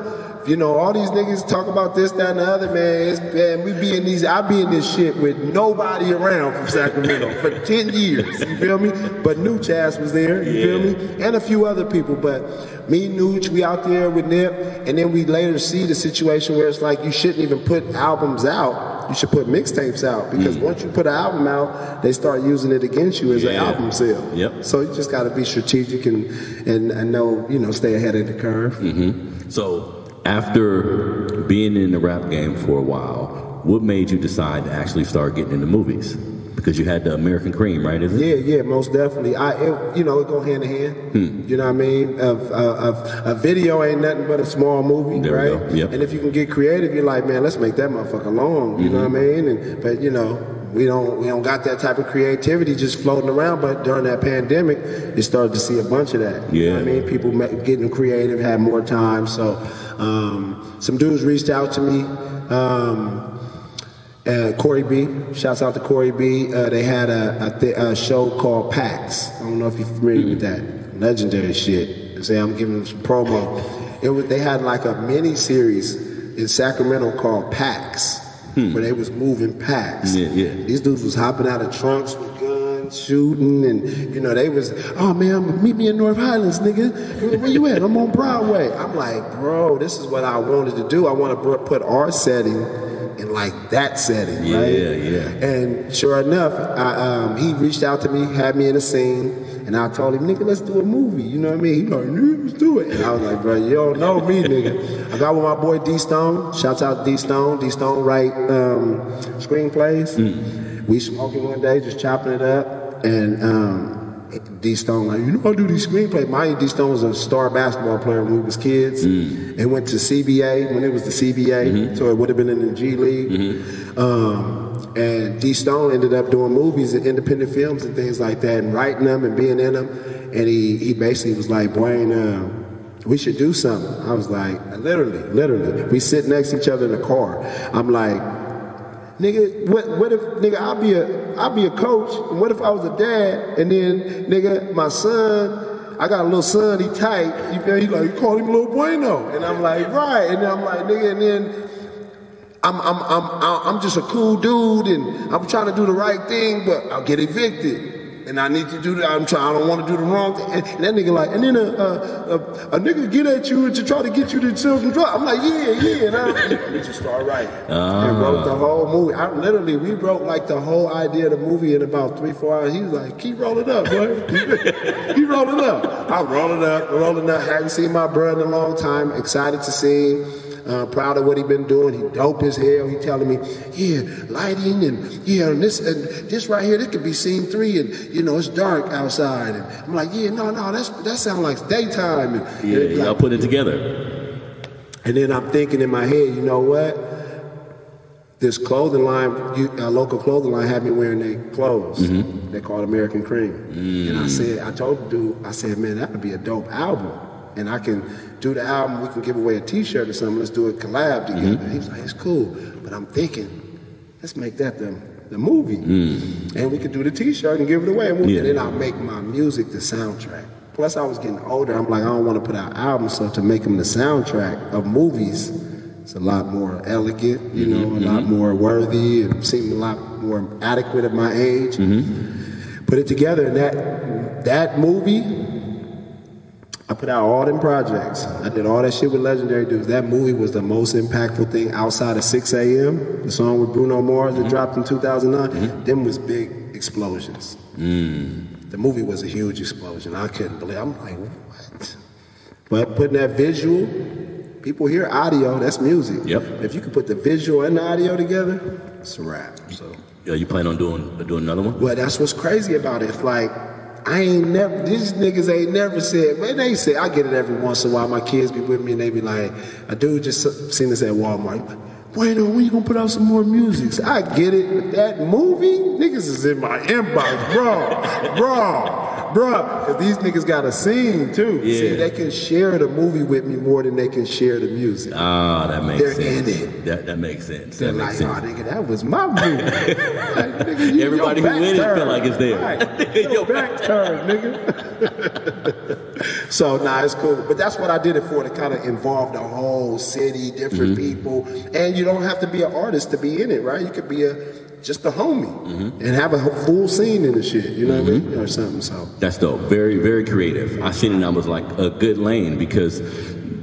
you know, all these niggas talk about this, that, and the other, man. It's, man, we be in these, I be in this shit with nobody around from Sacramento for 10 years, you feel me? But Nooch ass was there, you feel me? And a few other people, but me, Nooch, we out there with Nip, and then we later see the situation where it's like you shouldn't even put albums out. You should put mixtapes out because once you put an album out, they start using it against you as an album sale. Yep. So you just got to be strategic and, and and know you know stay ahead of the curve. Mm-hmm. So after being in the rap game for a while, what made you decide to actually start getting into movies? Because you had the American Cream, right? Is it? Yeah, yeah, most definitely. I, it, you know, it go hand in hand. Hmm. You know what I mean? A, a, a, a video ain't nothing but a small movie, There right? Yep. And if you can get creative, you're like, man, let's make that motherfucker long. You know what I Mm-hmm. mean? And but you know, we don't we don't got that type of creativity just floating around. But during that pandemic, you started to see a bunch of that. You know what I mean? People getting creative, had more time. So um, some dudes reached out to me. Um, uh, Corey B. Shouts out to Corey B. Uh, they had a, a, th- a show called PAX. I don't know if you're familiar with that. Legendary shit. Say I'm giving them some promo. It was they had like a mini series in Sacramento called PAX, where they was moving packs. Yeah, yeah. These dudes was hopping out of trunks with guns, shooting, and you know they was, oh man, meet me in North Highlands, nigga. Where you at? I'm on Broadway. I'm like, bro, this is what I wanted to do. I want to put our setting in like that setting, Yeah, right? yeah. And sure enough, I, um, he reached out to me, had me in a scene, and I told him, nigga, let's do a movie. You know what I mean? He like, let's do it. And I was like, bro, you don't know me, nigga. I got with my boy D Stone. Shouts out D Stone. D Stone write um, screenplays. Mm. We smoking one day, just chopping it up, and um, D Stone like, you know, I do these screenplays. You, D Stone was a star basketball player when we was kids, Mm. and went to CBA when it was the CBA, Mm-hmm. so it would have been in the G League. Um, and D Stone ended up doing movies and independent films and things like that, and writing them and being in them. And he he basically was like, Dwayne. Uh, we should do something. I was like, literally, literally. We sit next to each other in the car. I'm like, nigga, what, what if, nigga, I'll be a, I'll be a coach, and what if I was a dad, and then, nigga, my son, I got a little son, he tight, you feel, he like, you call him Little Bueno, and I'm like, right, and then I'm like, nigga, and then I'm, I'm, I'm, I'm just a cool dude and I'm trying to do the right thing, but I'll get evicted. And I need to do that. I'm trying. I don't want to do the wrong thing. And, and that nigga like, and then a, a, a, a, nigga get at you and to try to get you to sell some drugs. I'm like, yeah, yeah. And I, we just start writing uh. and wrote the whole movie. I literally we wrote like the whole idea of the movie in about three, four hours. He was like, keep rolling up, boy. keep rolling up. I'm rolling up, rolling up. Haven't seen my brother in a long time. Excited to see him. Uh, proud of what he been doing. He dope as hell. He telling me, yeah, lighting and yeah, and this and this right here, this could be scene three, and you know it's dark outside. And I'm like, yeah, no, no, that's that sounds like daytime. And, yeah, and y'all like, put it together. And then I'm thinking in my head, you know what? This clothing line, a local clothing line, had me wearing their clothes. Mm-hmm. They call it American Cream. Mm. And I said, I told the dude, I said, man, that would be a dope album and I can do the album. We can give away a T-shirt or something. Let's do a collab together. Mm-hmm. He was like, it's cool, but I'm thinking, let's make that the the movie, mm. and we could do the T-shirt and give it away. And, yeah. and then I'll make my music the soundtrack. Plus, I was getting older. I'm like, I don't want to put out albums, so to make them the soundtrack of movies, it's a lot more elegant, you know, mm-hmm. a lot mm-hmm. more worthy, and seemed a lot more adequate at my age. Mm-hmm. Put it together, and that that movie I put out all them projects. I did all that shit with Legendary Dudes. That movie was the most impactful thing outside of 6 a.m. The song with Bruno Mars that mm-hmm. dropped in 2009. Mm-hmm. Them was big explosions. Mm. The movie was a huge explosion. I couldn't believe. I'm like, what? But putting that visual, people hear audio. That's music. Yep. If you can put the visual and the audio together, it's a wrap. So. Yeah, you plan on doing doing another one? Well, that's what's crazy about it. It's like I ain't never, these niggas ain't never said, man, they say, I get it every once in a while. My kids be with me and they be like, a dude just seen this at Walmart. Bueno, when you gonna put out some more music? So I get it, but that movie, niggas is in my inbox, bro, bro, bro. Cause these niggas got a scene too. Yeah. See, they can share the movie with me more than they can share the music. Ah, oh, that makes sense. They're in it. That, that makes sense. They're that like, makes sense. oh, nigga, that was my movie. like, nigga, you, Everybody who in it feel like it's there. Right. your, your back turn, nigga. so, nah, it's cool. But that's what I did it for, to kind of involve the whole city, different mm-hmm. people. And you don't have to be an artist to be in it, right? You could be a just a homie mm-hmm. and have a full scene in the shit, you know mm-hmm. what I mean? Mm-hmm. Or something. So that's dope. Very, very creative. I seen it and I was like a good lane because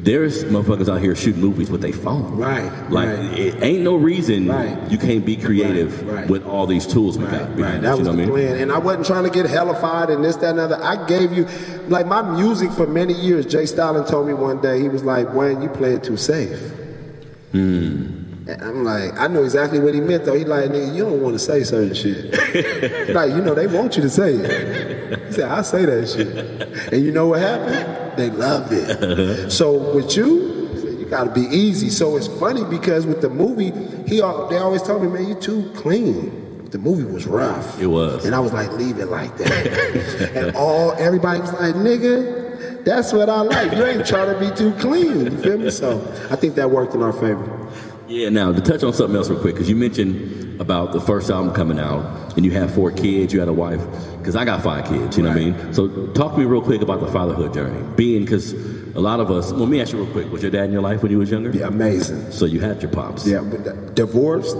there's motherfuckers out here shooting movies with their phone. Right. Like right. it ain't no reason right. you can't be creative right, with all these tools we got. Right. That was the plan. Mean? And I wasn't trying to get hellified and this, that, and other. I gave you like my music for many years. J. Stalin told me one day, he was like, Wayne, you play it too safe. Hmm. And I'm like, I know exactly what he meant though. He like, nigga, you don't want to say certain shit. like, you know, they want you to say it. He said, I say that shit. And you know what happened? They loved it. so with you, you gotta be easy. So it's funny because with the movie, he they always told me, man, you too clean the movie was rough. It was. And I was like, leave it like that. and all everybody was like, nigga, that's what I like. You ain't trying to be too clean. You feel me? So I think that worked in our favor. Yeah, now to touch on something else real quick, because you mentioned about the first album coming out and you have four kids, you had a wife, because I got five kids, you know right. what I mean? So talk to me real quick about the fatherhood journey. Being, because a lot of us, well, let me ask you real quick, was your dad in your life when you was younger? Yeah, amazing. So you had your pops? Yeah, but divorced,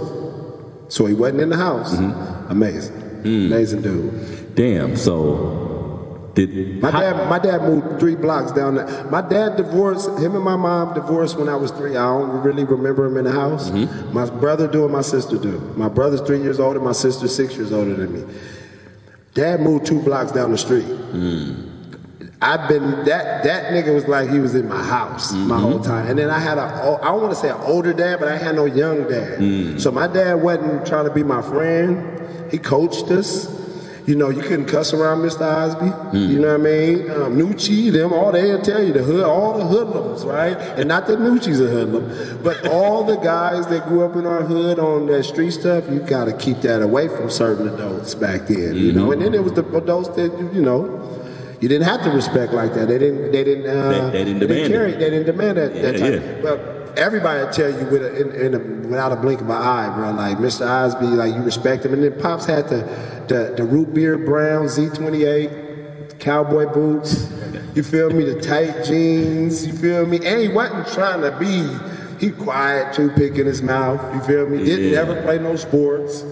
so he wasn't in the house. Mm-hmm. Amazing. Mm. Amazing dude. Damn, so did, my dad, my dad moved three blocks down there. My dad divorced. Him and my mom divorced when I was three. I don't really remember him in the house. Mm-hmm. My brother do and my sister do. My brother's three years older. My sister's six years older than me. Dad moved two blocks down the street. Mm. I've been that that nigga was like he was in my house mm-hmm. my whole time. And then I had a I don't want to say an older dad, but I had no young dad. Mm. So my dad wasn't trying to be my friend. He coached us. You know, you couldn't cuss around Mr. Osby. Mm. You know what I mean? Um, Nucci, them, all they'll tell you, the hood, all the hoodlums, right? And not that Nucci's a hoodlum, but all the guys that grew up in our hood on that street stuff, you got to keep that away from certain adults back then, mm-hmm. you know? Mm-hmm. And then there was the adults that, you know, you didn't have to respect like that. They didn't. They didn't. Uh, they, they, didn't they. Didn't carry, it. They didn't demand that. Yeah, that type. Yeah. Well, everybody tell you with a, in, in a, without a blink of an eye, bro. Like Mr. Osby, like you respect him. And then Pops had the the, the root beer brown Z28, cowboy boots. You feel me? The tight jeans. You feel me? And he wasn't trying to be. He quiet, toothpick in his mouth. You feel me? Didn't Yeah. never play no sports.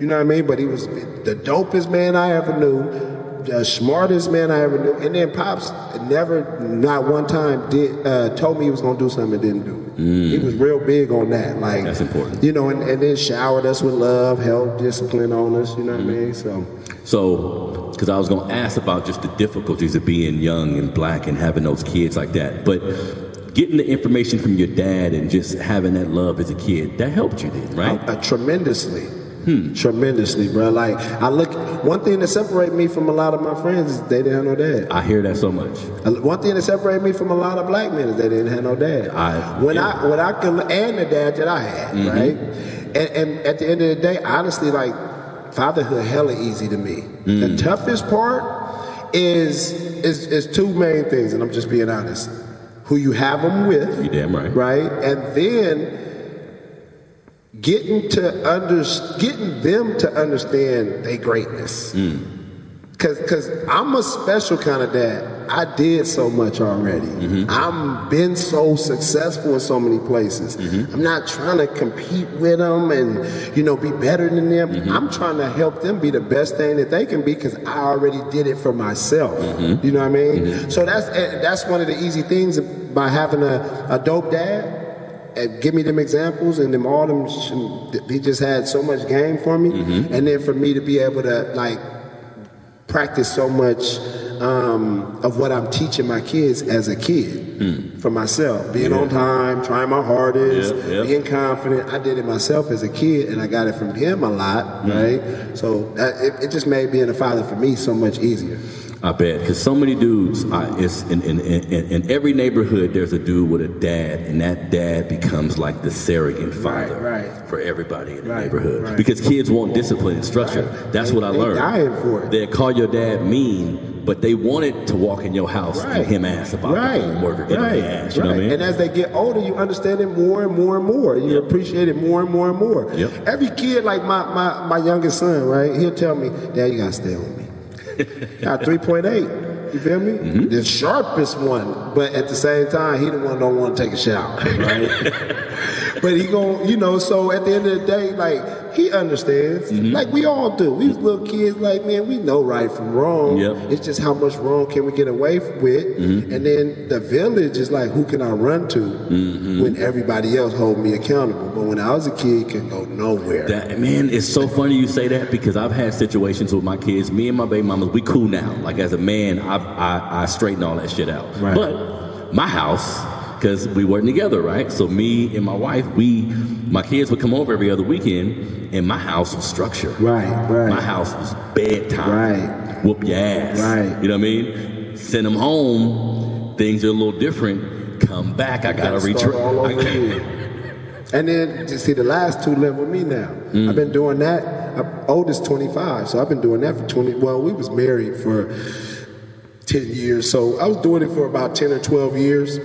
You know what I mean? But he was the dopest man I ever knew, the smartest man I ever knew. And then pops never, not one time, did uh, told me he was gonna do something and didn't do it. He was real big on that. Like That's important. You know, and, and then showered us with love, held discipline on us. You know what I mean? So. So, because I was going to ask about just the difficulties of being young and black and having those kids like that, but getting the information from your dad and just having that love as a kid, that helped you then, right? Uh, tremendously. Hmm. Tremendously, bro. Like I look, one thing that separates me from a lot of my friends is they didn't have no dad. I hear that so much. Uh, One thing that separates me from a lot of black men is they didn't have no dad. I- when yeah. I when I can and the dad that I had, mm-hmm. right? And, and at the end of the day, honestly, like fatherhood, hella easy to me. The mm. toughest part is is is two main things, and I'm just being honest. Who you have them with, You damn right. right? And then getting to under getting them to understand their greatness. Mm. Cause, cause I'm a special kind of dad. I did so much already. Mm-hmm. I'm been so successful in so many places. Mm-hmm. I'm not trying to compete with them and you know be better than them. Mm-hmm. I'm trying to help them be the best thing that they can be because I already did it for myself. You know what I mean? So that's eh, that's one of the easy things by having a, a dope dad and give me them examples and them all them he just had so much game for me. Mm-hmm. And then for me to be able to like practice so much um, of what I'm teaching my kids as a kid hmm. for myself being on time trying my hardest Yeah, yeah. being confident. I did it myself as a kid and I got it from him a lot hmm. right? So that, it, it just made being a father for me so much easier I bet because so many dudes, uh, it's in, in, in, in every neighborhood. There's a dude with a dad, and that dad becomes like the surrogate father right. for everybody in the Right, neighborhood. right. Because kids want discipline and structure. That's what I They learned. dying for it. They call your dad mean, but they wanted to walk in your house Right. and him ass about right, the homework or get right, ass. You know what I mean? And as they get older, you understand it more and more and more. You appreciate it more and more and more. Yep. Every kid, like my, my, my youngest son, right? He'll tell me, Dad, you gotta stay on me. Got 3.8. You feel me? Mm-hmm. The sharpest one, but at the same time, he the one don't want to take a shower, right? but he gon' you know. So at the end of the day, like he understands, Mm-hmm. like we all do. We was little kids, like man, we know right from wrong. Yep. Mm-hmm. It's just how much wrong can we get away with, and then the village is like who can I run to Mm-hmm. when everybody else hold me accountable. But when I was a kid, can go nowhere. That man, it's so funny you say that because I've had situations with my kids. Me and my baby mamas, we cool now. Like as a man, I I, I straighten all that shit out. Right. But my house, because we weren't together, right? So me and my wife, we my kids would come over every other weekend, and my house was structured. Right, right. My house was bedtime. Right. Whoop your ass. Right. You know what I mean? Send them home. Things are a little different. Come back. I gotta retrain. all over you. And then you see the last two live with me now. Mm. I've been doing that. Uh, oldest 25, so I've been doing that for 20. Well, we was married for 10 years, so I was doing it for about 10 or 12 years.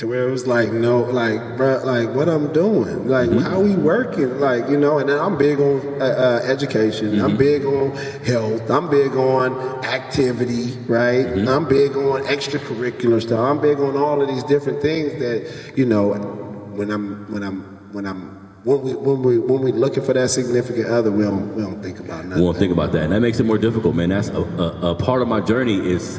To where it was like, no, like, bruh, like, what I'm doing, like, Mm-hmm. how we working, like, you know. And then I'm big on uh, uh, education. Mm-hmm. I'm big on health. I'm big on activity, right? Mm-hmm. I'm big on extracurricular stuff. I'm big on all of these different things that, you know, when I'm when I'm when I'm when we when we when we looking for that significant other, we don't we don't think about nothing. We won't think about that. And that makes it more difficult, man. That's a, a, a part of my journey is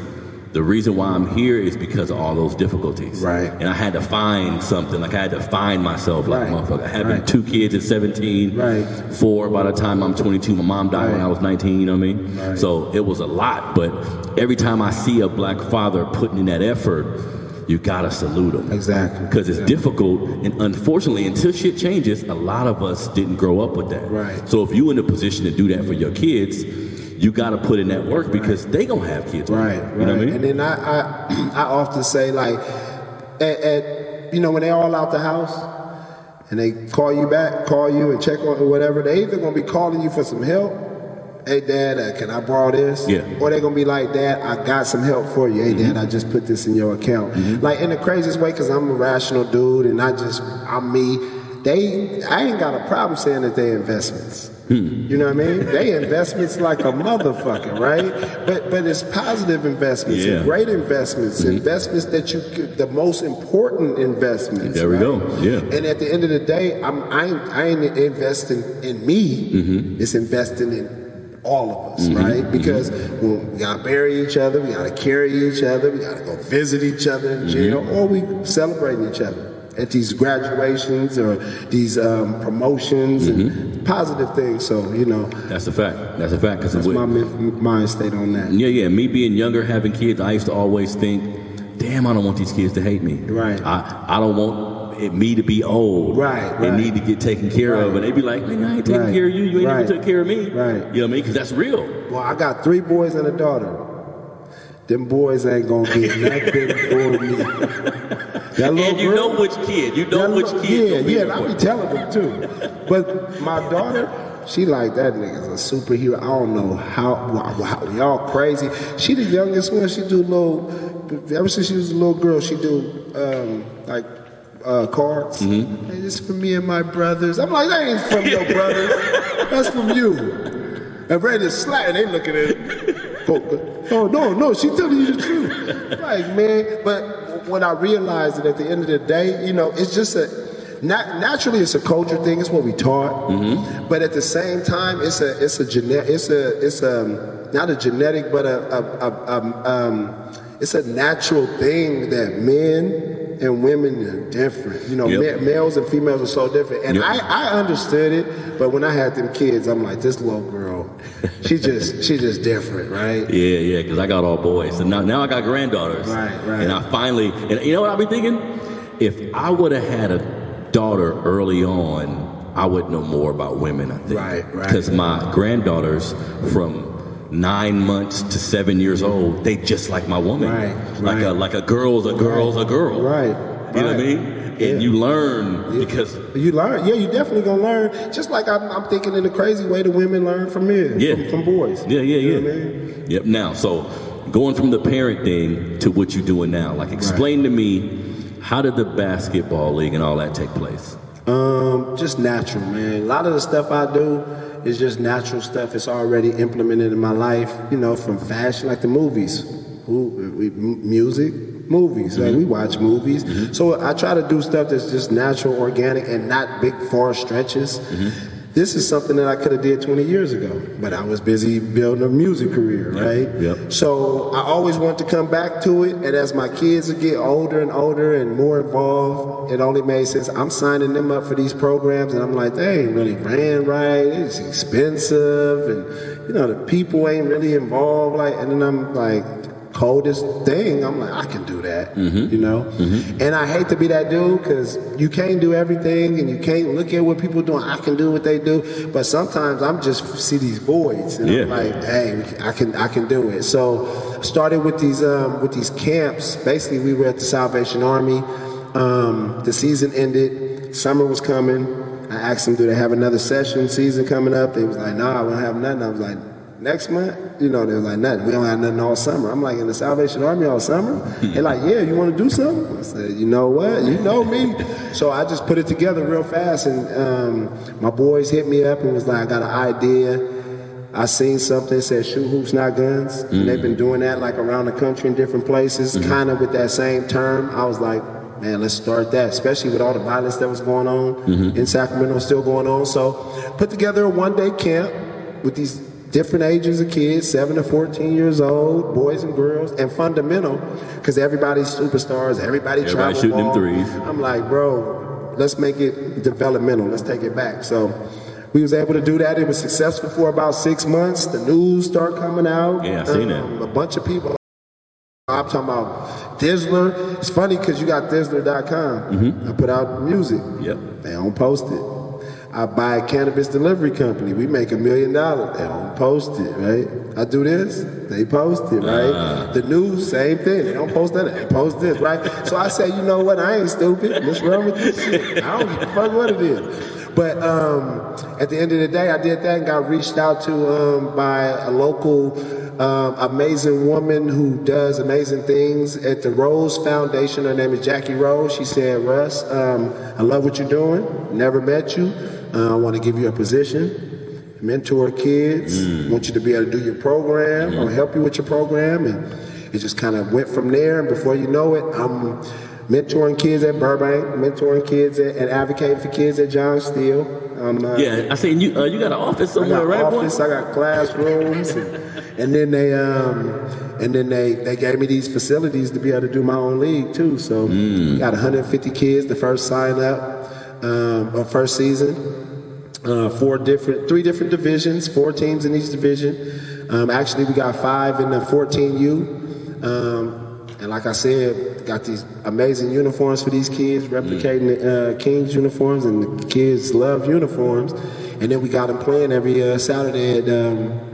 the reason why I'm here is because of all those difficulties. Right. And I had to find something. Like I had to find myself like a Right. motherfucker. Having Right. two kids at 17, Right. four by the time I'm 22. My mom died when I was 19, you know what I mean? Right. So it was a lot. But every time I see a black father putting in that effort, you gotta salute him. Exactly. Because it's difficult, and unfortunately, until shit changes, a lot of us didn't grow up with that. Right. So if you in a position to do that for your kids, you got to put in that work because they gonna have kids. Right, right. You know what I mean? And then I, I, I often say like, at, at, you know, when they all out the house and they call you back, call you and check on or whatever, they either gonna be calling you for some help. Hey, Dad, uh, can I borrow this? Yeah. Mm-hmm. Or they gonna be like, Dad, I got some help for you. Hey, Dad, I just put this in your account. Like in the craziest way, cause I'm a rational dude and I just, I'm me. They, I ain't got a problem saying that they investments. You know what I mean? They investments like a motherfucker, right? But but it's positive investments, Yeah. and great investments, investments that you the most important investments. There we right? go. Yeah. And at the end of the day, I'm I ain't, I ain't investing in me. Mm-hmm. It's investing in all of us, right? Because when we gotta bury each other, we gotta carry each other, we gotta go visit each other in jail, Mm-hmm. or we celebrating each other at these graduations or these um, promotions Mm-hmm. and positive things. So you know, That's a fact. That's a fact. Because that's my mi- mind state on that. Yeah, yeah. Me being younger, having kids, I used to always think, damn, I don't want these kids to hate me. Right. I, I don't want it, me to be old. Right, And right. need to get taken care of. And they'd be like, man, I ain't taking Right, care of you. You ain't right, even took care of me. right. You know what I mean? Because that's real. Well, I got three boys and a daughter. Them boys ain't gonna get nothing for me. That little And you girl- know which kid. You know which little- kid. Yeah, yeah, and I be telling them too. But my daughter, she like that nigga's a superhero. I don't know how, wow, y'all crazy. She the youngest one. She do little. Ever since she was a little girl, she do um, like uh, cards. Mm-hmm. Hey, this for me and my brothers. I'm like, that ain't from your brothers. That's from you. And ready to slap, and they looking at it. Oh, oh, no, no, she telling you the truth. Like, man, but when I realized that at the end of the day, you know, it's just a, nat- naturally it's a culture thing, it's what we taught. Mm-hmm. But at the same time, it's a, it's a genetic, it's a, it's a, not a genetic, but a, a, a, a um, it's a natural thing that men and women are different. You know, Yep. ma- males and females are so different. And Yep. I, I understood it, but when I had them kids, I'm like, this little girl, she just she just different, right? Yeah, yeah, because I got all boys. And now, now I got granddaughters. Right, right. And I finally, and you know what I'll be thinking? If I would have had a daughter early on, I would know more about women, I think. Right, right. Because my granddaughters from nine months to seven years old, they just like my woman. Right, Like right. a like a girl's a girl's a girl. Right, You know what I right. mean? Yeah. And you learn because You learn, yeah. You definitely gonna learn. Just like I'm, I'm thinking in a crazy way, the women learn from men, Yeah. from, from boys. Yeah, yeah, You yeah. I mean? Yep. Now, so going from the parent thing to what you're doing now, like explain to me how did the basketball league and all that take place? Um, just natural, man. A lot of the stuff I do is just natural stuff. It's already implemented in my life. You know, from fashion, like the movies, Who- we- m- music, movies. Like we mm-hmm. watch movies. Mm-hmm. So I try to do stuff that's just natural, organic, and not big far stretches. Mm-hmm. This is something that I could have did 20 years ago, but I was busy building a music career, Yep, right? yep. So I always want to come back to it, and as my kids get older and older and more involved, it only made sense. I'm signing them up for these programs, and I'm like, they ain't really ran right. It's expensive, and you know the people ain't really involved. Like, and then I'm like, coldest thing. I'm like, I can do that, you know. And I hate to be that dude because you can't do everything, and you can't look at what people are doing. I can do what they do, but sometimes I'm just see these voids, and Yeah. I'm like, hey, I can I can do it. So started with these um, with these camps. Basically, we were at the Salvation Army. Um, the season ended. Summer was coming. I asked them, do they have another session season coming up? They was like, nah, I don't have nothing. I was like, next month? You know, they was like, nothing. We don't have nothing all summer. I'm like, in the Salvation Army all summer? They're like, yeah, you want to do something? I said, you know what? You know me. So I just put it together real fast. And um, my boys hit me up and was like, I got an idea. I seen something that said shoot hoops, not guns. And they've mm. been doing that like around the country in different places, mm-hmm. kind of with that same term. I was like, man, let's start that, especially with all the violence that was going on mm-hmm. in Sacramento, still going on. So put together a one day camp with these different ages of kids, 7 to 14 years old, boys and girls, and fundamental, because everybody's superstars, everybody, Everybody shooting them ball. threes. I'm like, bro, let's make it developmental. Let's take it back. So we was able to do that. It was successful for about six months. The news started coming out. Um, Yeah, I seen that. A bunch of people. I'm talking about Thizzler. It's funny because you got Thizzler.com. Mm-hmm. I put out music. Yep. They don't post it. I buy a cannabis delivery company. We make a million dollars. They don't post it, right? I do this. They post it, right? Ah. The news, same thing. They don't post that. They post this, right? So I say, you know what? I ain't stupid. What's wrong with this shit? I don't give a fuck what it is. But um, at the end of the day, I did that and got reached out to um, by a local um, amazing woman who does amazing things at the Rose Foundation. Her name is Jackie Rose. She said, Russ, um, I love what you're doing. Never met you. Uh, I want to give you a position. mentor kids, Mm. want you to be able to do your program Mm-hmm. or help you with your program. And it just kind of went from there. And before you know it, I'm mentoring kids at Burbank, mentoring kids at, and advocating for kids at John Steele. Uh, Yeah, I seen you. Uh, you got an office I somewhere, got right? boy? office, I got classrooms, and, and then they um, and then they, they gave me these facilities to be able to do my own league too. So Mm. got 150 kids the first sign up, um, first season. Uh, four different, three different divisions, four teams in each division. Um, actually, we got five in the 14U. Um, and like I said, got these amazing uniforms for these kids, replicating the uh, Kings uniforms, and the kids love uniforms. And then we got them playing every uh, Saturday at um,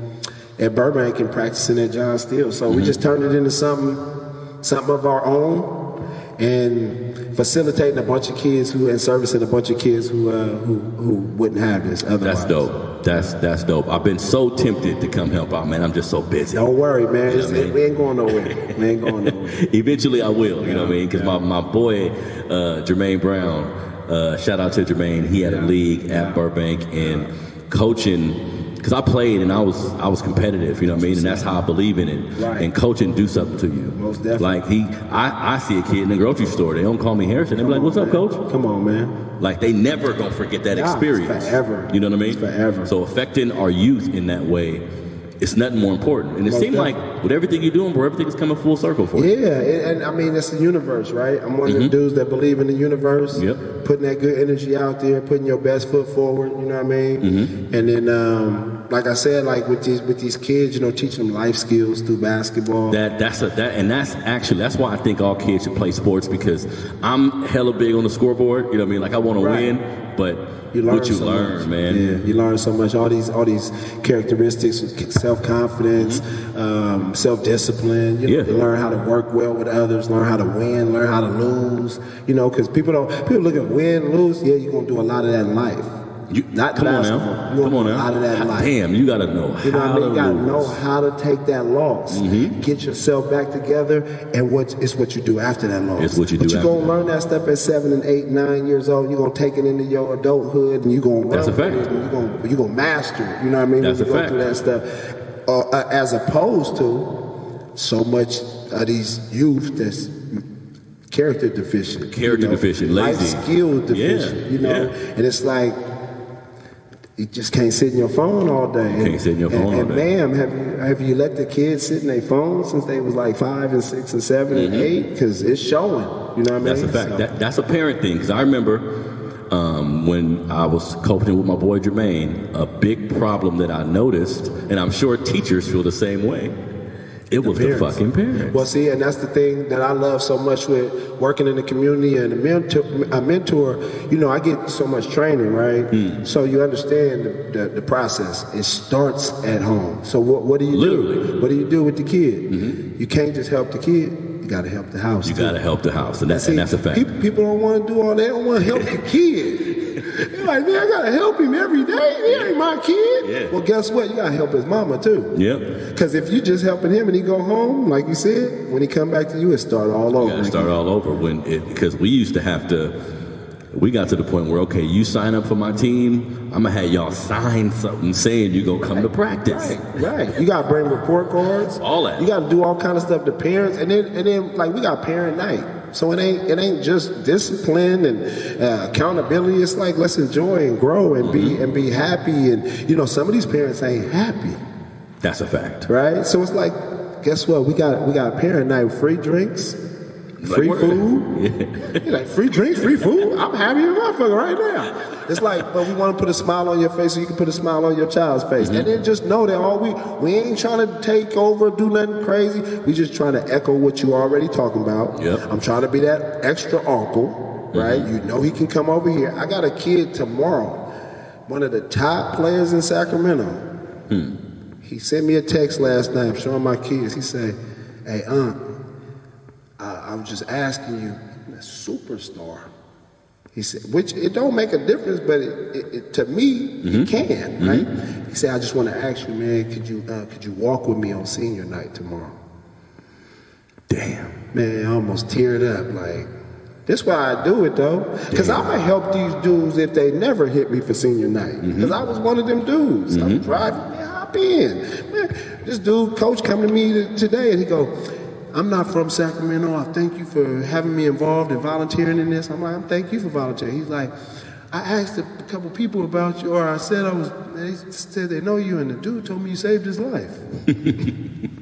at Burbank and practicing at John Steele. So we just turned it into something, something of our own, and facilitating a bunch of kids who and servicing a bunch of kids who uh, who who wouldn't have this otherwise. That's dope. That's that's dope. I've been so tempted to come help out, man. I'm just so busy. Don't worry, man. It's- Yeah, man. We ain't going nowhere. We ain't going nowhere. Eventually, I will. You know what I mean? Because my, my boy uh, Jermaine Brown, uh, shout out to Jermaine. He had a league at Burbank and coaching. Because I played and I was I was competitive. You know what I mean? And that's how I believe in it. Right. And coaching do something to you. Most definitely. Like he, I, I see a kid in the grocery store. They don't call me Harrison. They be like, "What's up, coach?" Come on, man. Like they never gonna forget that Nah, experience. forever. You know what I mean? It's forever. So affecting our youth in that way, it's nothing more important. And it seemed like with everything you're doing, bro, everything is coming full circle for you. Yeah, and, and I mean it's the universe, right? I'm one of the dudes that believe in the universe. Mm-hmm. Yep. Putting that good energy out there, putting your best foot forward. You know what I mean? Mm-hmm. And then, um, like I said, like with these with these kids, you know, teaching them life skills through basketball. That that's a that and that's actually that's why I think all kids should play sports because I'm hella big on the scoreboard. You know what I mean? Like I want Right. to win, but You learn what you so learn, much. man. Yeah, you learn so much. All these all these characteristics, self confidence, um, self discipline. You, know, Mm-hmm. Yeah. you learn how to work well with others. Learn how to win. Learn how to lose. You know, because people don't people look at win lose. Yeah, you're gonna do a lot of that in life. You, Not come on now, come on now. lot of that life. Damn, you gotta know You know how I mean? to You gotta know how to take that loss, Mm-hmm. get yourself back together, and what it's what you do after that loss. It's what you do. but do you after gonna that. learn that stuff at seven and eight, nine years old. You're gonna take it into your adulthood, and you're gonna That's a fact. it, You're gonna you're gonna master it. You know what I mean? That's when a fact. through that stuff, uh, uh, as opposed to so much of these youth that's character deficient, Character you know, deficient, life lazy. skill deficient. Yeah, you know, yeah. and it's like. You just can't sit in your phone all day. Can't sit in your And- phone all and, day. ma'am, have you have you let the kids sit in their phone since they was like five and six and 7 and eight? Because it's showing. You know what I mean? Mm-hmm. That's a fact. So- That, that's a parent thing. Because I remember um, when I was coaching with my boy Jermaine, a big problem that I noticed, and I'm sure teachers feel the same way. It was the fucking parents. Well, see, and that's the thing that I love so much with working in the community and a mentor. A mentor, you know, I get so much training, right? Hmm. So you understand the, the, the process. It starts at home. So what, what do you Literally. Mm-hmm. do? What do you do with the kid? You can't just help the kid. You got to help the house. you too. got to help the house, and that's See, and that's a fact. People, people don't want to do all that. They don't want to help the kid. They're like, man, I gotta help him every day. He ain't my kid. Yeah. Well, guess what? You gotta help his mama too. Yep. Because if you just helping him and he go home, like you said, when he come back to you, it start all You over. got to start all over when it because we used to have to. We got to the point where okay, you sign up for my team, I'm gonna have y'all sign something saying you gonna come to practice. Right, right. You gotta bring report cards. All that. You gotta do all kind of stuff to parents, and then and then like we got parent night. So it ain't it ain't just discipline and uh, accountability. It's like let's enjoy and grow and Mm-hmm. be and be happy. And you know some of these parents ain't happy, That's a fact. right? So it's like, guess what? We got we got parent night, free drinks, free word. food. You're like free drinks, free food. I'm happy as a motherfucker right now. It's like, but we want to put a smile on your face so you can put a smile on your child's face, and then just know that all we we ain't trying to take over, do nothing crazy. We just trying to echo what you already talking about. Yep. I'm trying to be that extra uncle, right? Mm-hmm. You know he can come over here. I got a kid tomorrow, one of the top players in Sacramento. Hmm. He sent me a text last night showing my kids. He said, "Hey, aunt." I, I was just asking you, a superstar. He said, which it don't make a difference, but it, it, it, to me, it mm-hmm. can, mm-hmm. right? He said, I just want to ask you, man, could you uh, could you walk with me on senior night tomorrow? Damn. Man, I almost teared up. Like, That's why I do it though, because I'm gonna help these dudes if they never hit me for senior night. Mm-hmm. Because I was one of them dudes. I'm driving, man, hop in. Man, this dude, coach, come to me today, and he go, "I'm not from Sacramento. I thank you for having me involved and volunteering in this." I'm like, "I'm thank you for volunteering." He's like. I asked a couple people about you, or I said I was. They said they know you, and the dude told me you saved his life.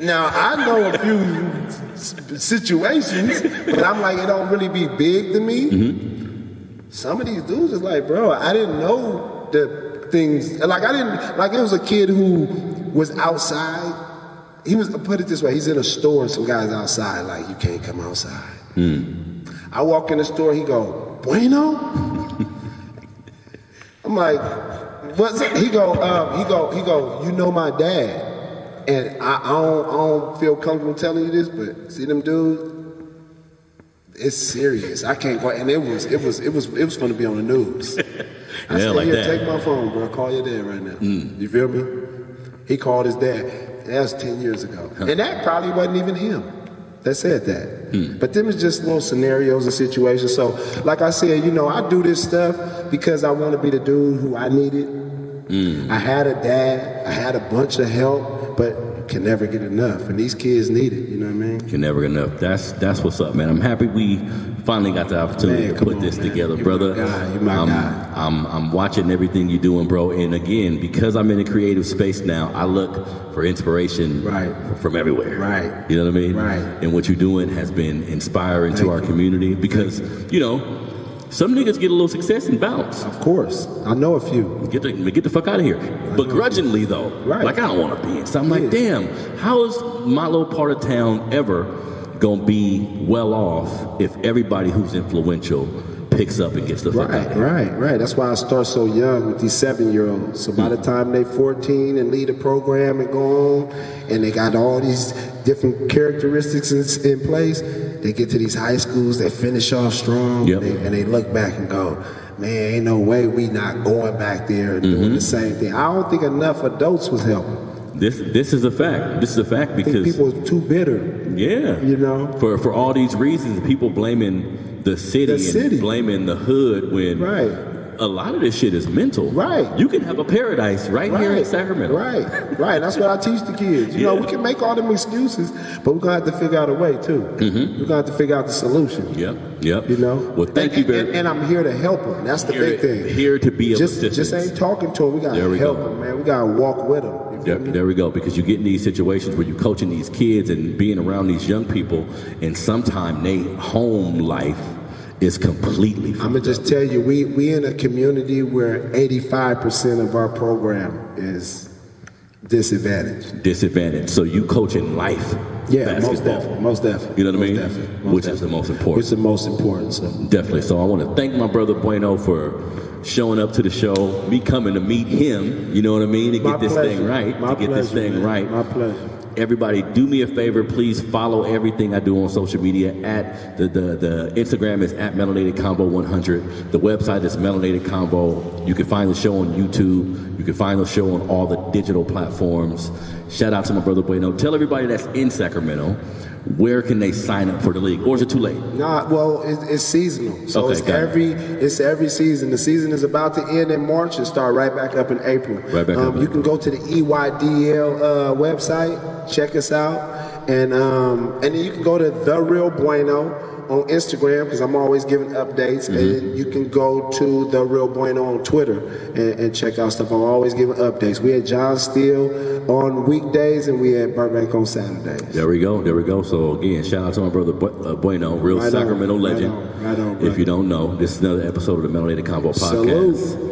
Now I know a few situations, but I'm like, it don't really be big to me. Mm-hmm. Some of these dudes is like, bro, I didn't know the things. Like I didn't like it was a kid who was outside. He was put it this way: he's in a store and some guys outside. Like you can't come outside. I walk in the store. He go, bueno. I'm like, what's it? He go, um, he go, he go. You know my dad. And I, I don't, I don't feel comfortable telling you this, but see them dudes, it's serious. I can't go, and it was, it was, it was, it was going to be on the news. I Yeah, said, like Here, that. Mm. take my phone, bro. Call your dad right now. You feel me? He called his dad. That was ten years ago, and that probably wasn't even him that said that. Hmm. But them is just little scenarios and situations. So, like I said, you know, I do this stuff because I want to be the dude who I needed. Hmm. I had a dad. I had a bunch of help, but can never get enough. And these kids need it. You know what I mean? Can never get enough. That's that's what's up, man. I'm happy we finally got the opportunity Man, to put on, this man. together, You my brother. guy. You my I'm, guy. I'm I'm watching everything you're doing, bro. And again, because I'm in a creative space now, I look for inspiration Right. from everywhere. Right. You know what I mean? Right. And what you're doing has been inspiring to our you. community because you know some niggas get a little success and bounce. Of course, I know a few. Get the get the fuck out of here. Begrudgingly though, Right. like I don't want to be in. So I'm like, damn, how is my little part of town ever gonna be well off if everybody who's influential picks up and gets the fuck out Right, right, right. That's why I start so young with these seven year olds. So by the time they're 14 and lead a program and go on, and they got all these different characteristics in, in place, they get to these high schools, they finish off strong, Yep. they- and they look back and go, man, ain't no way we not going back there and doing Mm-hmm. the same thing. I don't think enough adults was helping. This this is a fact. This is a fact because people was too bitter. yeah, you know? for for all these reasons, people blaming the city, The and city. blaming the hood when Right. A lot of this shit is mental. Right. You can have a paradise right, here in Sacramento. Right, right. That's what I teach the kids. You know, we can make all them excuses, but we're gonna have to figure out a way too. Mm-hmm. We're gonna have to figure out the solution. Yep. Yep. You know. Well, thank and, you And, and I'm here to help them. That's the Here- big thing. here to be just just ain't talking to them. We gotta we help go. them, man. We gotta walk with them. There, there we go. Because you get in these situations where you're coaching these kids and being around these young people, and sometimes they home life is completely. I'm gonna just tell you, we we in a community where 85% of our program is disadvantaged. disadvantaged. So you coaching life. Yeah, most definitely, most definitely. You know what I mean? Definitely, Which is the most important. Which is the most important. So. Definitely. So I want to thank my brother Bueno for showing up to the show, me coming to meet him. You know what I mean? To My get this pleasure. thing right. My to get this pleasure, thing man. right. My pleasure. Everybody, do me a favor, please follow everything I do on social media. At the the, the Instagram is at Melanated Convo 100. The website is Melanated Convo. You can find the show on YouTube. You can find the show on all the digital platforms. Shout out to my brother Bueno. Tell everybody that's in Sacramento where can they sign up for the league, or is it too late? Nah, well, it's, it's seasonal. So Okay, it's got it. every it's every season. The season is about to end in March and start right back up in April. Right back um, up You can go to the EYDL uh, website, check us out, and um, and then you can go to the Real Bueno on Instagram because I'm always giving updates, Mm-hmm. and you can go to the Real Bueno on Twitter and, and check out stuff. I'm always giving updates. We had John Steele on weekdays, and we had Burbank on Saturdays. There we go. There we go. So again, shout out to my brother Bu- uh, Bueno, real Right on, Sacramento right legend. on, right on, if you don't know, this is another episode of the Melanated Convo podcast. Salute.